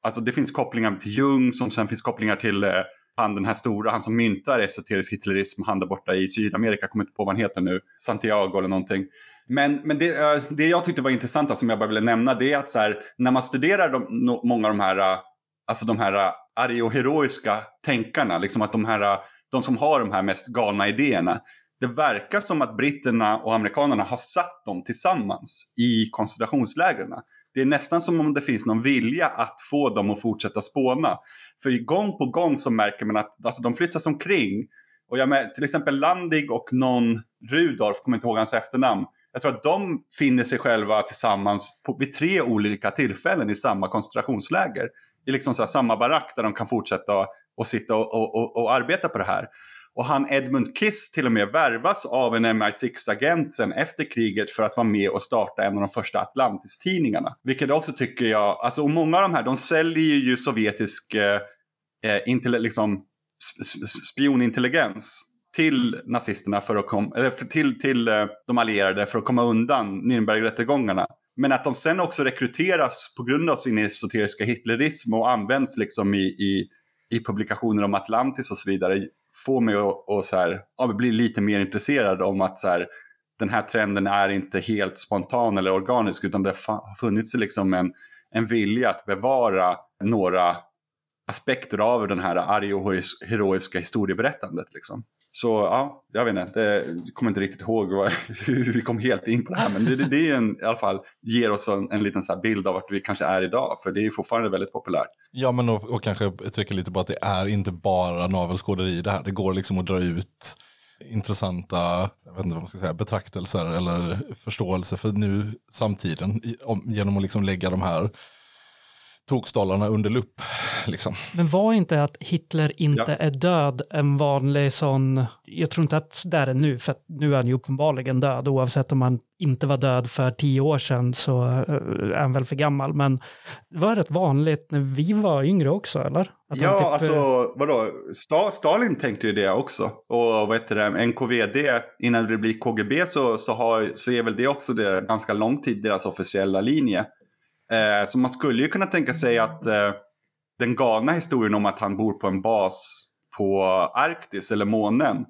Alltså det finns kopplingar till Jung som sen finns kopplingar till eh, han den här stora, han som myntar esoterisk hitlerism, han där borta i Sydamerika, kommer inte på vad han heter nu, Santiago eller någonting. Men, men det, eh, det jag tyckte var intressant, som jag bara ville nämna, det är att så här, när man studerar de, no, många av de här, eh, alltså de här eh, arioheroiska tänkarna, liksom att de här, de som har de här mest galna idéerna, det verkar som att britterna och amerikanerna har satt dem tillsammans i koncentrationslägren. Det är nästan som om det finns någon vilja att få dem att fortsätta spåna. För gång på gång så märker man att alltså, de flyttas omkring. Och jag med, till exempel Landig och någon Rudolf, kommer inte ihåg hans efternamn. Jag tror att de finner sig själva tillsammans på, vid tre olika tillfällen i samma koncentrationsläger. I liksom så här, samma barack där de kan fortsätta och sitta och, och, och, och arbeta på det här. Och han Edmund Kiss till och med värvas av en MI6-agent sen efter kriget för att vara med och starta en av de första Atlantis-tidningarna. Vilket också tycker jag, alltså och många av de här, de säljer ju sovjetisk eh, eh intell- liksom, spionintelligens till nazisterna för att komma, eller för, till, till eh, de allierade för att komma undan Nürnbergrättegångarna. Men att de sen också rekryteras på grund av sin esoteriska hitlerism och används liksom i, i, i publikationer om Atlantis och så vidare får mig att, att så här, ja, bli lite mer intresserad om att så här, den här trenden är inte helt spontan eller organisk utan det har funnits liksom en, en vilja att bevara några aspekter av den här arga och heroiska historieberättandet. Liksom. Så ja, jag vet inte, det, jag kommer inte riktigt ihåg vad, hur vi kom helt in på det här. Men det, det, det är en, i alla fall ger oss en, en liten så bild av vart vi kanske är idag. För det är fortfarande väldigt populärt. Ja, men och, och kanske trycka lite på att det är inte bara navelskåderi det här. Det går liksom att dra ut intressanta jag vet inte vad man ska säga, betraktelser eller förståelse för nu samtiden genom att liksom lägga de här tokstollarna under lupp. Liksom. Men var inte att Hitler inte ja. är död en vanlig sån, jag tror inte att det är det nu, för nu är han ju uppenbarligen död, oavsett om han inte var död för tio år sedan så eh, är han väl för gammal, men det var rätt vanligt när vi var yngre också, eller? Att ja, typ... alltså vadå, Sta Stalin tänkte ju det också. Och vad heter det, NKVD, innan det blir KGB så, så, har, så är väl det också det, ganska lång tid deras officiella linje. Eh, så man skulle ju kunna tänka sig att eh, den galna historien om att han bor på en bas på Arktis eller månen.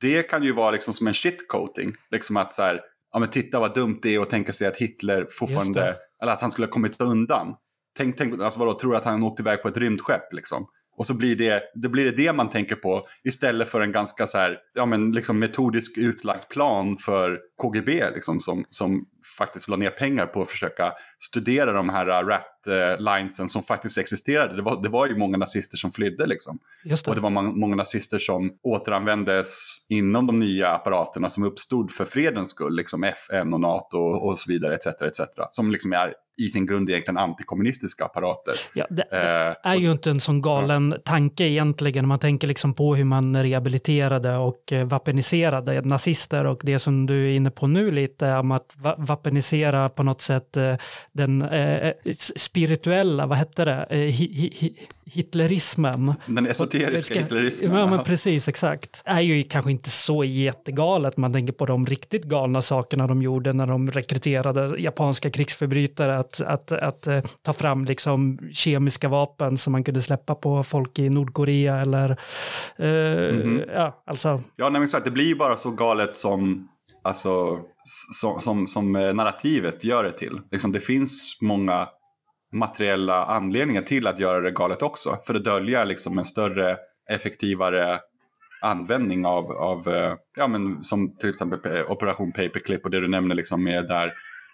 Det kan ju vara liksom som en shitcoating. Liksom att så här, ja men titta vad dumt det är att tänka sig att Hitler fortfarande, eller att han skulle ha kommit undan. Tänk, tänk alltså vadå, tror att han åkte iväg på ett rymdskepp liksom? Och så blir det, det blir det, det man tänker på istället för en ganska så här, ja, men liksom metodisk utlagd plan för KGB liksom, som, som faktiskt la ner pengar på att försöka studera de här uh, rat-linesen som faktiskt existerade. Det var, det var ju många nazister som flydde liksom. Det. Och det var många nazister som återanvändes inom de nya apparaterna som uppstod för fredens skull, liksom FN och NATO och så vidare, etc. etc. Som liksom är i sin grund egentligen antikommunistiska apparater. Ja, det, det eh, är ju inte en sån galen ja. tanke egentligen. Man tänker liksom på hur man rehabiliterade och vapeniserade nazister och det som du är inne på nu lite om att va vapenisera på något sätt eh, den eh, spirituella, vad hette det, eh, hi hi hitlerismen. Den esoteriska ska, hitlerismen. Ja, men precis, exakt. är ju kanske inte så jättegalet. Man tänker på de riktigt galna sakerna de gjorde när de rekryterade japanska krigsförbrytare att, att, att, eh, ta fram liksom kemiska vapen som man kunde släppa på folk i Nordkorea eller eh, mm -hmm. ja, alltså. Ja, nej, men exakt. Det blir ju bara så galet som alltså, som, som, som narrativet gör det till. Liksom, det finns många materiella anledningar till att göra det galet också. För att dölja liksom en större, effektivare användning av, av eh, ja, men som till exempel Operation Paperclip och det du nämner liksom med där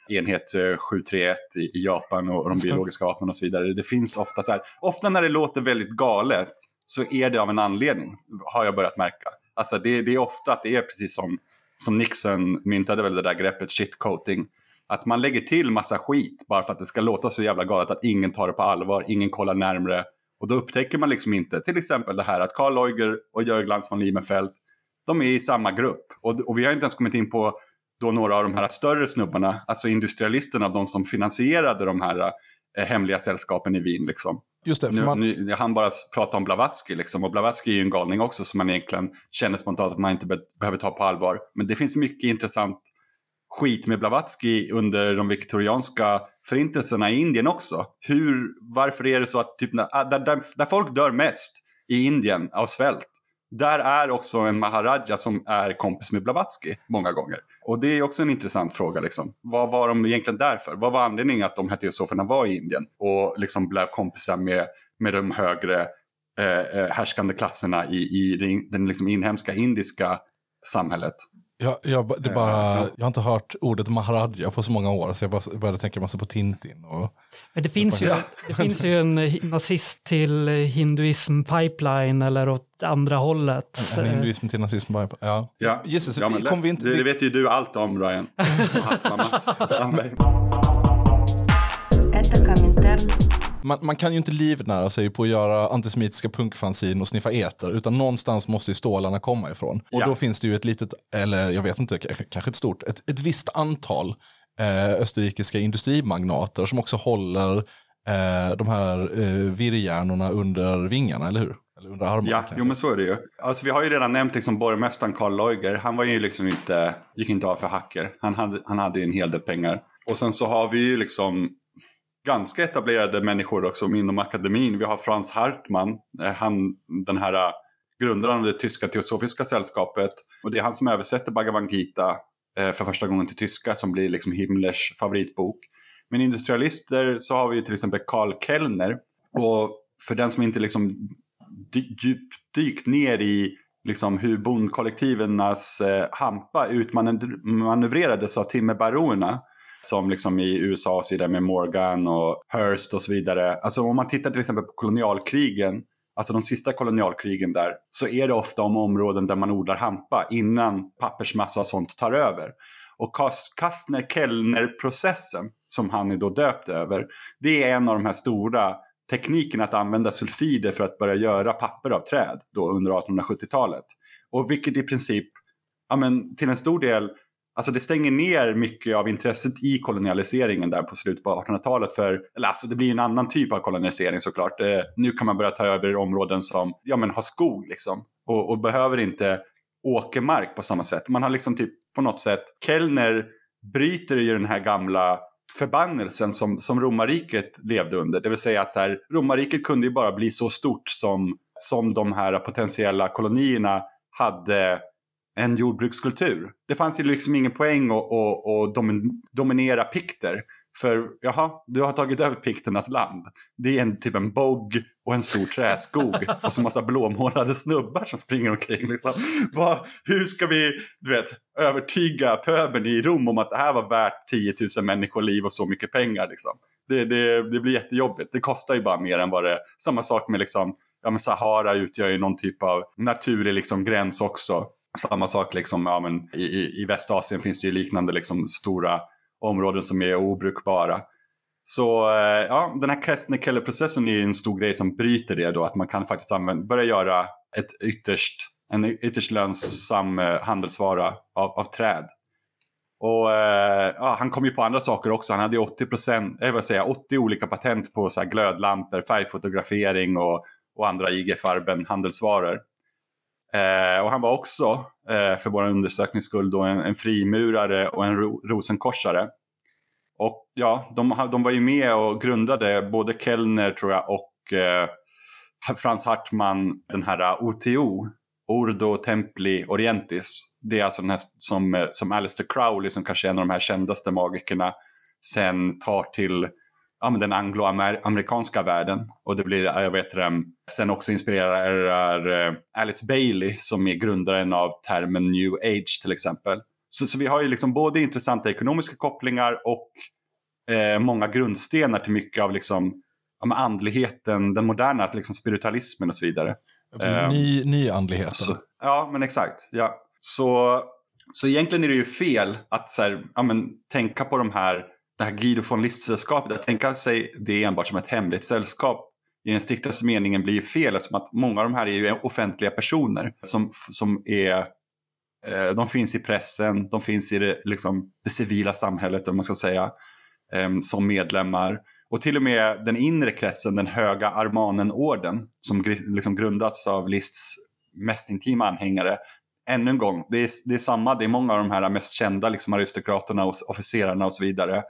enhet 731 eh, i, Japan och, och de biologiska vapnen och så vidare. Det finns ofta så här, ofta när det låter väldigt galet så är det av en anledning, har jag börjat märka. Alltså det, det är ofta att det är precis som, som Nixon myntade väl det där greppet shitcoating att man lägger till massa skit bara för att det ska låta så jävla galet att ingen tar det på allvar, ingen kollar närmre. Och då upptäcker man liksom inte, till exempel det här att Karl Leuger och Jörg Glans von Liebenfeld, de är i samma grupp. Och, och, vi har inte ens kommit in på då några av de här större snubbarna, alltså industrialisterna, de som finansierade de här eh, hemliga sällskapen i Wien. Liksom. Just det, nu, man... nu, han bara pratar om Blavatsky, liksom, och Blavatsky är ju en galning också som man egentligen känner spontant att man inte be behöver ta på allvar. Men det finns mycket intressant skit med Blavatsky under de viktorianska förintelserna i Indien också. Hur, varför är det så att typ, när, där, där, där folk dör mest i Indien av svält, där är också en Maharaja som är kompis med Blavatsky många gånger. Och det är också en intressant fråga. Liksom. Vad var de egentligen där för? Vad var anledningen att de här teosoferna var i Indien och liksom blev kompisar med, med de högre eh, eh härskande klasserna i, i den liksom inhemska indiska samhället? Jag, jag, det Eh, bara, ja. jag har inte hört ordet Maharaja på så många år så jag bara började tänka massa på Tintin. Och, Men det finns, ju, det finns ju en hi- nazist till eh, hinduism pipeline eller åt andra hållet. en Eh, hinduism till nazism. bara- Ja. Ja, Jesus, ja kom vi inte- det, det vet ju du allt om Ryan. Man, man kan ju inte livnära sig på att göra antisemitiska punkfanzin och sniffa eter, utan någonstans måste ju stålarna komma ifrån. Och ja. då finns det ju ett litet, eller jag vet inte, kanske ett stort, ett, ett visst antal eh, österrikiska industrimagnater som också håller eh, de här eh, virrhjärnorna under vingarna, eller hur? Eller under armarna. Ja, kanske. jo men så är det ju. Alltså vi har ju redan nämnt liksom borgmästaren Karl Leuger. Han var ju liksom inte, gick inte av för hacker. Han hade, han hade ju en hel del pengar. Och sen så har vi ju liksom ganska etablerade människor också inom akademin. Vi har Frans Hartmann, eh, han, den här eh, grundaren av det tyska teosofiska sällskapet. Och det är han som översätter Bhagavad Gita eh, för första gången till tyska som blir liksom Himmlers favoritbok. Men industrialister så har vi ju till exempel Karl Kellner. Och för den som inte liksom djupt djupdykt ner i liksom hur bondkollektivenas eh, hampa utmanövrerades av timmerbaronerna som liksom i USA och så vidare med Morgan och Hearst och så vidare. Alltså om man tittar till exempel på kolonialkrigen, alltså de sista kolonialkrigen där, så är det ofta om områden där man odlar hampa innan pappersmassa och sånt tar över. Och Kastner-Kellner-processen, som han är då döpt över, det är en av de här stora tekniken att använda sulfider för att börja göra papper av träd då under 1870-talet. Och vilket i princip, ja men till en stor del, alltså det stänger ner mycket av intresset i kolonialiseringen där på slutet på 1800-talet. För, eller alltså det blir en annan typ av kolonialisering såklart. Eh, nu kan man börja ta över områden som, ja men har skog liksom. Och, och behöver inte åkermark på samma sätt. Man har liksom typ på något sätt, Kellner bryter ju den här gamla förbannelsen som, som romarriket levde under. Det vill säga att så här, romarriket kunde ju bara bli så stort som, som de här potentiella kolonierna hade en jordbrukskultur. Det fanns ju liksom ingen poäng att, att, att dominera pikter. För jaha, du har tagit över pikternas land. Det är en, typ en bogg och en stor träskog och så massa blåmålade snubbar som springer omkring. Liksom. Vad, hur ska vi du vet, övertyga pöbeln i Rom om att det här var värt 10 000 människoliv och så mycket pengar? Liksom. Det, det, det blir jättejobbigt. Det kostar ju bara mer än vad det Samma sak med liksom, ja, men Sahara utgör ju någon typ av naturlig liksom, gräns också. Samma sak liksom, ja, men i, i, i Västasien finns det ju liknande liksom, stora områden som är obrukbara. Så eh, ja, den här Kestner Keller-processen är ju en stor grej som bryter det då, att man kan faktiskt använda, börja göra ett ytterst, en ytterst lönsam eh, handelsvara av, av träd. Och eh, ja, han kom ju på andra saker också. Han hade ju 80, procent, eh, vad säger, 80 olika patent på så här glödlampor, färgfotografering och, och andra IG Farben handelsvaror. Eh, och han var också, eh, för vår undersöknings skull, då en, en frimurare och en ro, rosenkorsare. Och ja, de, de var ju med och grundade både Kellner tror jag och eh, Frans Hartmann den här OTO, Ordo Templi Orientis. Det är alltså den här som, som Alistair Crowley som kanske är en av de här kändaste magikerna sen tar till ja, den angloamerikanska världen. Och det blir, jag vet det, sen också inspirerar eh, Alice Bailey som är grundaren av termen New Age till exempel. Så, så vi har ju liksom både intressanta ekonomiska kopplingar och eh, många grundstenar till mycket av liksom, ja, andligheten, den moderna liksom spiritualismen och så vidare. Precis, Ehm, ny, nyandligheten. Så, ja, men exakt. Ja. Så, så egentligen är det ju fel att så här, ja, men, tänka på de här, det här Guido von List-sällskapet. Att tänka sig det enbart som ett hemligt sällskap i den striktaste meningen blir ju fel eftersom att många av de här är ju offentliga personer som, som är eh, de finns i pressen, de finns i det, liksom, det civila samhället om man ska säga, eh, som medlemmar. Och till och med den inre kretsen, den höga Armanen-orden, som liksom grundats av Lists mest intima anhängare, ännu en gång, det är, det är samma, det är många av de här mest kända liksom, aristokraterna och officerarna och så vidare.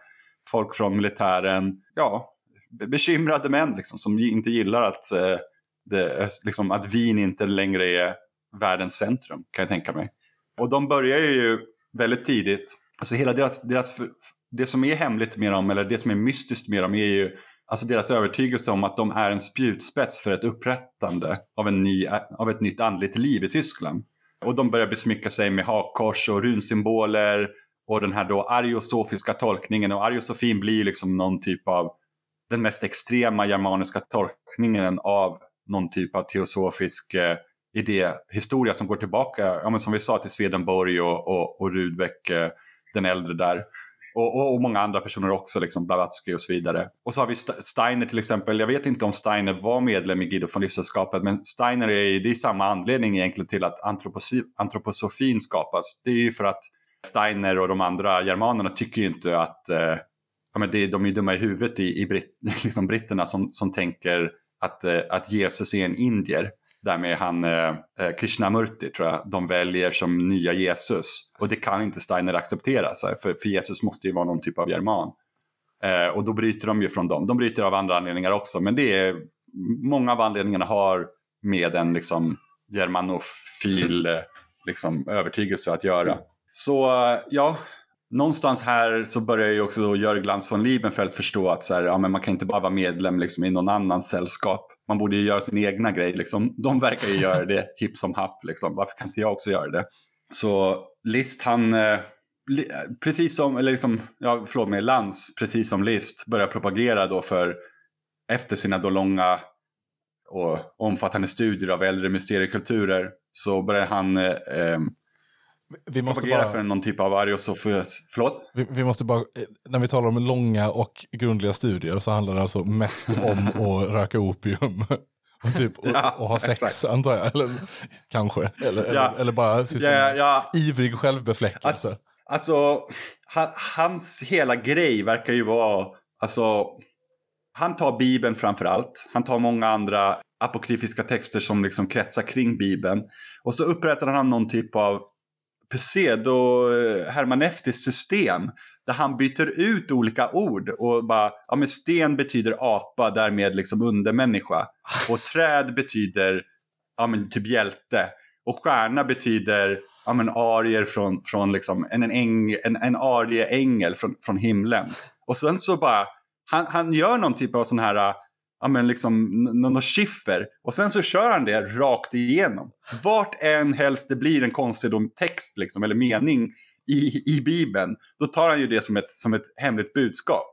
Folk från militären, ja, bekymrade män liksom, som inte gillar att, eh, det, liksom, att Wien inte längre är världens centrum, kan jag tänka mig. Och de börjar ju väldigt tidigt, alltså hela deras, deras det som är hemligt med dem, eller det som är mystiskt med dem är ju alltså deras övertygelse om att de är en spjutspets för ett upprättande av, en ny, av ett nytt andligt liv i Tyskland. Och de börjar besmycka sig med hakkors och runsymboler och den här då ariosofiska tolkningen. Och ariosofin blir liksom någon typ av den mest extrema germaniska tolkningen av någon typ av teosofisk eh, idéhistoria som går tillbaka, ja, men som vi sa, till Swedenborg och, och, och Rudbeck eh, den äldre där. Och, och, och, många andra personer också, liksom Blavatsky och så vidare. Och så har vi Steiner till exempel. Jag vet inte om Steiner var medlem i Guido von Livssällskapet, men Steiner är det är samma anledning egentligen till att antroposofin skapas. Det är ju för att Steiner och de andra germanerna tycker ju inte att eh, ja, men det, de är dumma i huvudet i, i britt, liksom britterna som, som tänker att, eh, att Jesus är en indier därmed han eh, eh, Krishnamurti tror jag de väljer som nya Jesus. Och det kan inte Steiner acceptera, så för, för Jesus måste ju vara någon typ av german. Eh, och då bryter de ju från dem. De bryter av andra anledningar också, men det är många av anledningarna har med en liksom germanofil eh, liksom, övertygelse att göra. Så ja, någonstans här så börjar ju också Jörglans von Liebenfeld förstå att så här, ja, men man kan inte bara vara medlem liksom, i någon annans sällskap. Man borde ju göra sin egna grej. Liksom. De verkar ju göra det hipp som happ. Liksom. Varför kan inte jag också göra det? Så List, han, eh, precis som, eller liksom, ja, förlåt mig, Lans, precis som List, börjar propagera då för, efter sina då långa och omfattande studier av äldre mysteriekulturer, så börjar han eh, eh vi måste bara, för någon typ av ariosofis... Förlåt? vi, vi måste bara, när vi talar om långa och grundliga studier så handlar det alltså mest om att röka opium. Och, typ, och, Ja, och ha sex exakt. antar jag. Eller, kanske. Eller, eller, Ja. eller bara syssla Ja, ja, ivrig självbefläckelse. Alltså, han, hans hela grej verkar ju vara, alltså, han tar Bibeln framför allt. Han tar många andra apokryfiska texter som liksom kretsar kring Bibeln. Och så upprättar han någon typ av pseudo-hermaneutiskt eh, system där han byter ut olika ord och bara, ja men sten betyder apa, därmed liksom undermänniska. Och träd betyder, ja men typ hjälte. Och stjärna betyder, ja men arier från, från liksom, en, en, äng, en, en arieängel från, från himlen. Och sen så bara, han, han gör någon typ av sån här, ja men liksom, n- någon skiffer. Och sen så kör han det rakt igenom. Vart än helst det blir en konstig text liksom, eller mening i, i Bibeln, då tar han ju det som ett, som ett hemligt budskap.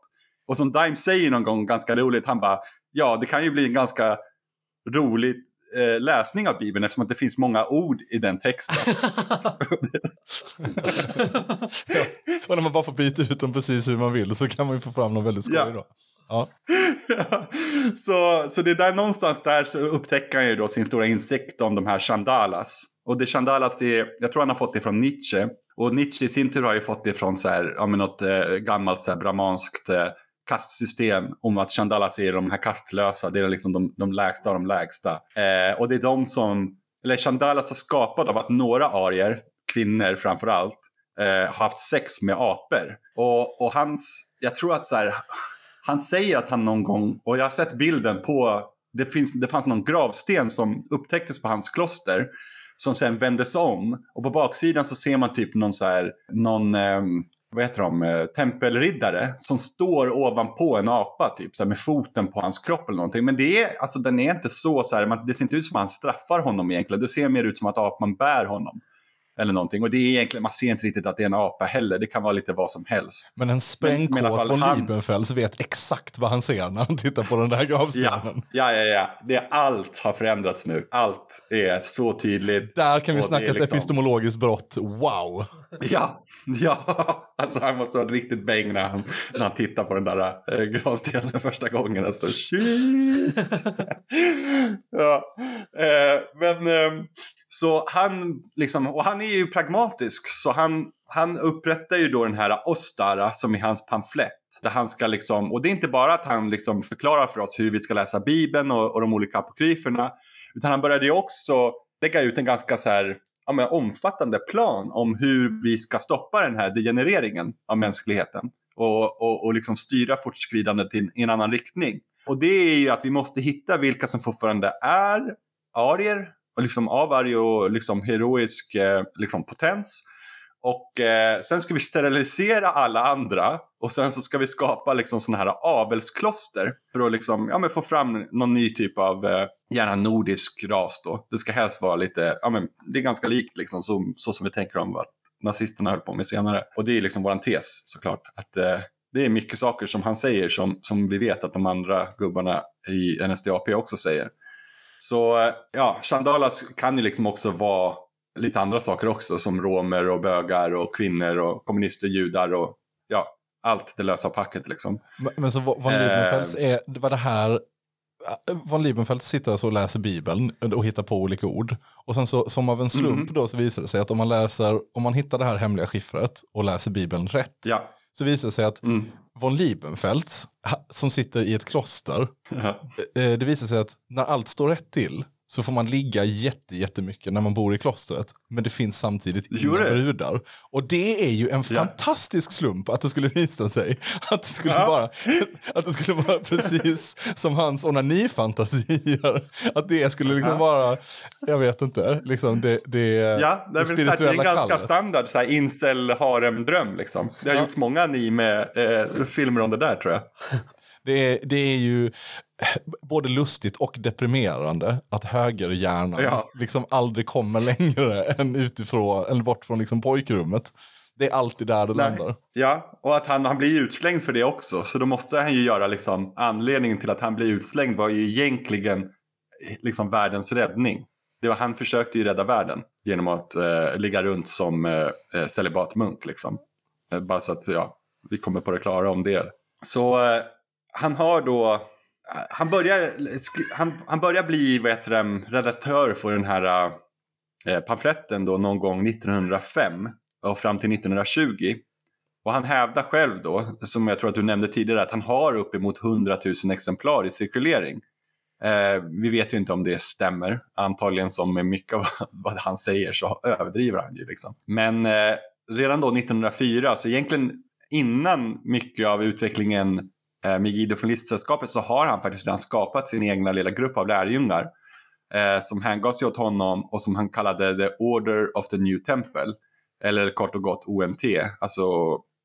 Och som Dime säger någon gång ganska roligt, han bara, ja det kan ju bli en ganska rolig eh, läsning av Bibeln eftersom att det finns många ord i den texten. Och när man bara får byta ut dem precis hur man vill så kan man ju få fram något väldigt skoj Ja. då. Ja. så, så det är där någonstans där så upptäcker han ju då sin stora insikt om de här chandalas. Och det chandalas, det är, jag tror han har fått det från Nietzsche. Och Nietzsche i sin tur har ju fått det från så här, ja, men något eh, gammalt så här, brahmanskt eh, kastsystem om att chandalas är de här kastlösa, det är liksom de, de lägsta av de lägsta. Eh, och det är de som, eller chandalas har skapat av att några arier, kvinnor framför allt, eh, har haft sex med apor. Och, och hans, jag tror att så här, han säger att han någon gång, och jag har sett bilden på, det, finns, det fanns någon gravsten som upptäcktes på hans kloster som sen vändes om och på baksidan så ser man typ någon så här, någon, eh, vad heter de, eh, tempelriddare som står ovanpå en apa typ så här, med foten på hans kropp eller någonting. Men det är, alltså den är inte så så här, man, det ser inte ut som att han straffar honom egentligen. Det ser mer ut som att apan bär honom. Eller någonting. Och det är egentligen, man ser inte riktigt att det är en apa heller. Det kan vara lite vad som helst. Men en sprängkåt från han- Liebenfels vet exakt vad han ser när han tittar på den där Ja, gravstenen. ja, ja. ja. Det, allt har förändrats nu. Allt är så tydligt. Där kan vi snacka ett liksom- epistemologiskt brott. Wow! Ja, ja. Alltså han måste vara riktigt bäng när han, när han tittar på den där äh, gravstenen första gången. Alltså shit. ja. Eh, men eh, så han liksom, och han är ju pragmatisk så han, han upprättar ju då den här Ostara som är hans pamflett. Där han ska liksom, och det är inte bara att han liksom förklarar för oss hur vi ska läsa Bibeln och, och de olika apokryferna. Utan han började ju också lägga ut en ganska så här ja, men, omfattande plan om hur vi ska stoppa den här degenereringen av mänskligheten och, och, och liksom styra fortskridandet i en annan riktning. Och det är ju att vi måste hitta vilka som fortfarande är arier, och liksom av arie och liksom heroisk eh, liksom potens. Och eh, sen ska vi sterilisera alla andra och sen så ska vi skapa liksom sådana här avelskloster för att liksom, ja, men få fram någon ny typ av, eh, gärna nordisk ras då. Det ska helst vara lite, ja men det är ganska likt liksom så, så som vi tänker om vad nazisterna höll på med senare. Och det är liksom våran tes såklart. Att eh, det är mycket saker som han säger som, som vi vet att de andra gubbarna i NSDAP också säger. Så eh, ja, Chandalas kan ju liksom också vara lite andra saker också som romer och bögar och kvinnor och kommunister, judar och ja, allt det lösa packet liksom. Men, men så von Liebenfeldt är, var det här, von Liebenfeldt sitter alltså och läser Bibeln och hittar på olika ord. Och sen så som av en slump Mhm. då så visar det sig att om man läser, om man hittar det här hemliga skiffret och läser Bibeln rätt. Ja. Så visar det sig att Mm. von Liebenfeldt, som sitter i ett kloster, Ja. eh, det visar sig att när allt står rätt till så får man ligga jätte, jättemycket när man bor i klostret. Men det finns samtidigt inga det. brudar. Och det är ju en Ja. fantastisk slump att det skulle visa sig att det skulle, Ja. vara, att det skulle vara precis som hans onanifantasier. Att det skulle liksom Ja. vara, jag vet inte, liksom det, det, Ja, det väl så att det är en spirituella ganska kallet. standard så här, incel harem-dröm liksom. Det har Ja. gjorts många ni med eh, filmer om det där tror jag. Det är, det är ju både lustigt och deprimerande att högerhjärnan Ja. liksom aldrig kommer längre än utifrån, eller bort från liksom pojkrummet. Det är alltid där det Nej. landar. Ja, och att han, han blir utslängd för det också. Så då måste han ju göra liksom, anledningen till att han blir utslängd var ju egentligen liksom världens räddning. Det var, han försökte ju rädda världen genom att eh, ligga runt som eh, eh, celibatmunk. Liksom. Eh, bara så att ja, vi kommer på det klara om det. Så eh, han har då, han börjar, han, han börjar bli vad heter det, redaktör för den här eh, pamfletten då någon gång 1905 och fram till 1920. Och han hävdar själv då, som jag tror att du nämnde tidigare, att han har uppemot 100 000 exemplar i cirkulering. Eh, vi vet ju inte om det stämmer. Antagligen som med mycket av vad han säger så överdriver han ju. Liksom. Men eh, redan då 1904, så egentligen innan mycket av utvecklingen eh, med Guido från Listsällskapet så har han faktiskt redan skapat sin egna lilla grupp av lärjungar eh, som hängav sig åt honom och som han kallade The Order of the New Temple. Eller kort och gott OMT, alltså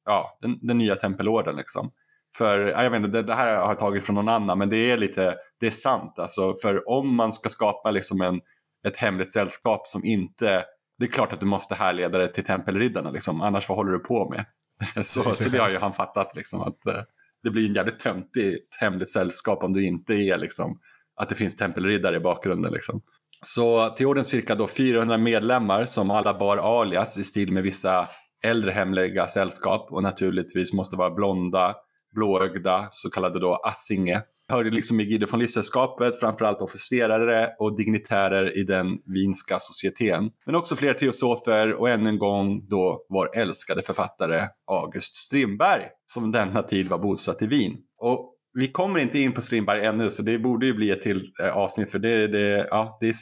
ja, den, den nya tempelorden liksom. För, ja, jag vet inte, det, det här har jag tagit från någon annan, men det är lite, det är sant alltså. För om man ska skapa liksom en, ett hemligt sällskap som inte, det är klart att du måste härleda det till tempelriddarna liksom, annars vad håller du på med? så, så det har ju han fattat liksom, att eh, det blir en jävligt töntigt hemligt sällskap om du inte är liksom, att det finns tempelriddare i bakgrunden liksom. Så till orden cirka då 400 medlemmar som alla bar alias i stil med vissa äldre hemliga sällskap och naturligtvis måste vara blonda, blåögda, så kallade då assinge. Hörde liksom i Guido von Lyssällskapet, framförallt officerare och dignitärer i den vinska societeten. Men också flera teosofer och än en gång då vår älskade författare August Strindberg som denna tid var bosatt i Wien. Och vi kommer inte in på Strindberg ännu så det borde ju bli ett till eh, avsnitt för det, det, ja, det är,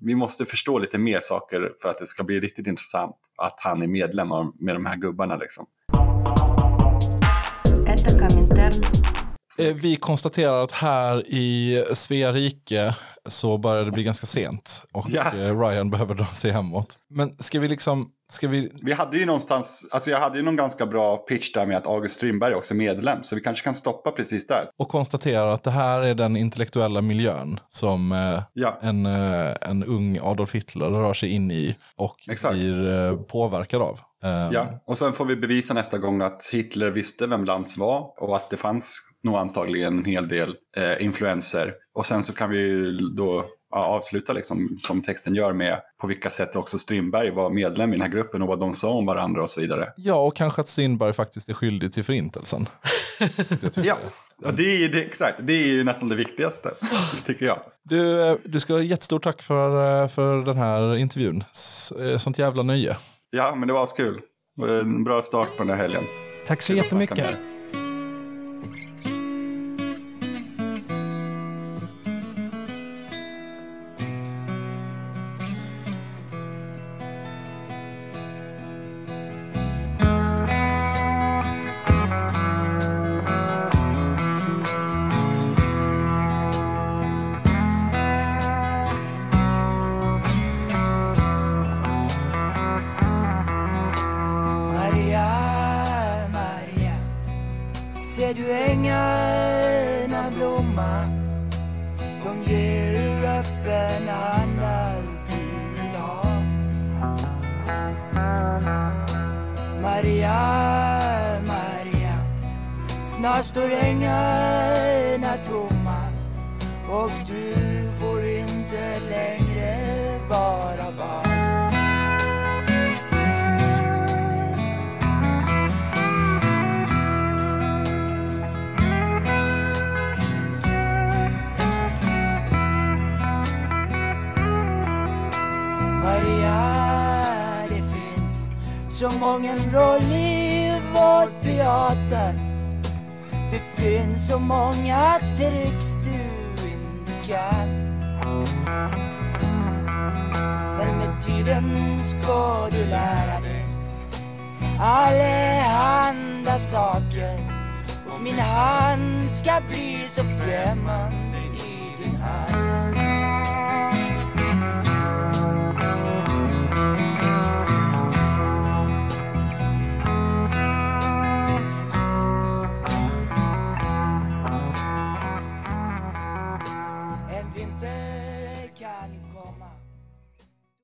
vi måste förstå lite mer saker för att det ska bli riktigt intressant att han är medlem med de här gubbarna liksom. Eh, vi konstaterar att här i Svea rike så börjar det bli ganska sent och ja. Eh, Ryan behöver dra sig hemåt. Men ska vi liksom, ska vi... Vi hade ju någonstans, alltså jag hade ju någon ganska bra pitch där med att August Strindberg också är medlem, så vi kanske kan stoppa precis där. Och konstatera att det här är den intellektuella miljön som eh, ja. en, en ung Adolf Hitler rör sig in i och Exakt. blir påverkad av. Eh, ja. Och sen får vi bevisa nästa gång att Hitler visste vem Lantz var och att det fanns nog antagligen en hel del eh, influenser. Och sen så kan vi ju då ja, avsluta liksom, som texten gör med på vilka sätt också Strindberg var medlem i den här gruppen och vad de sa om varandra och så vidare. Ja, och kanske att Strindberg faktiskt är skyldig till förintelsen. Tycker Ja, det. är, det, exakt. Det är ju nästan det viktigaste, tycker jag. Du, eh, du ska ha jättestort tack för, eh, för den här intervjun. Eh, Sånt jävla nöje. Ja, men det var kul. Det var En bra start på den här helgen. Tack så jättemycket.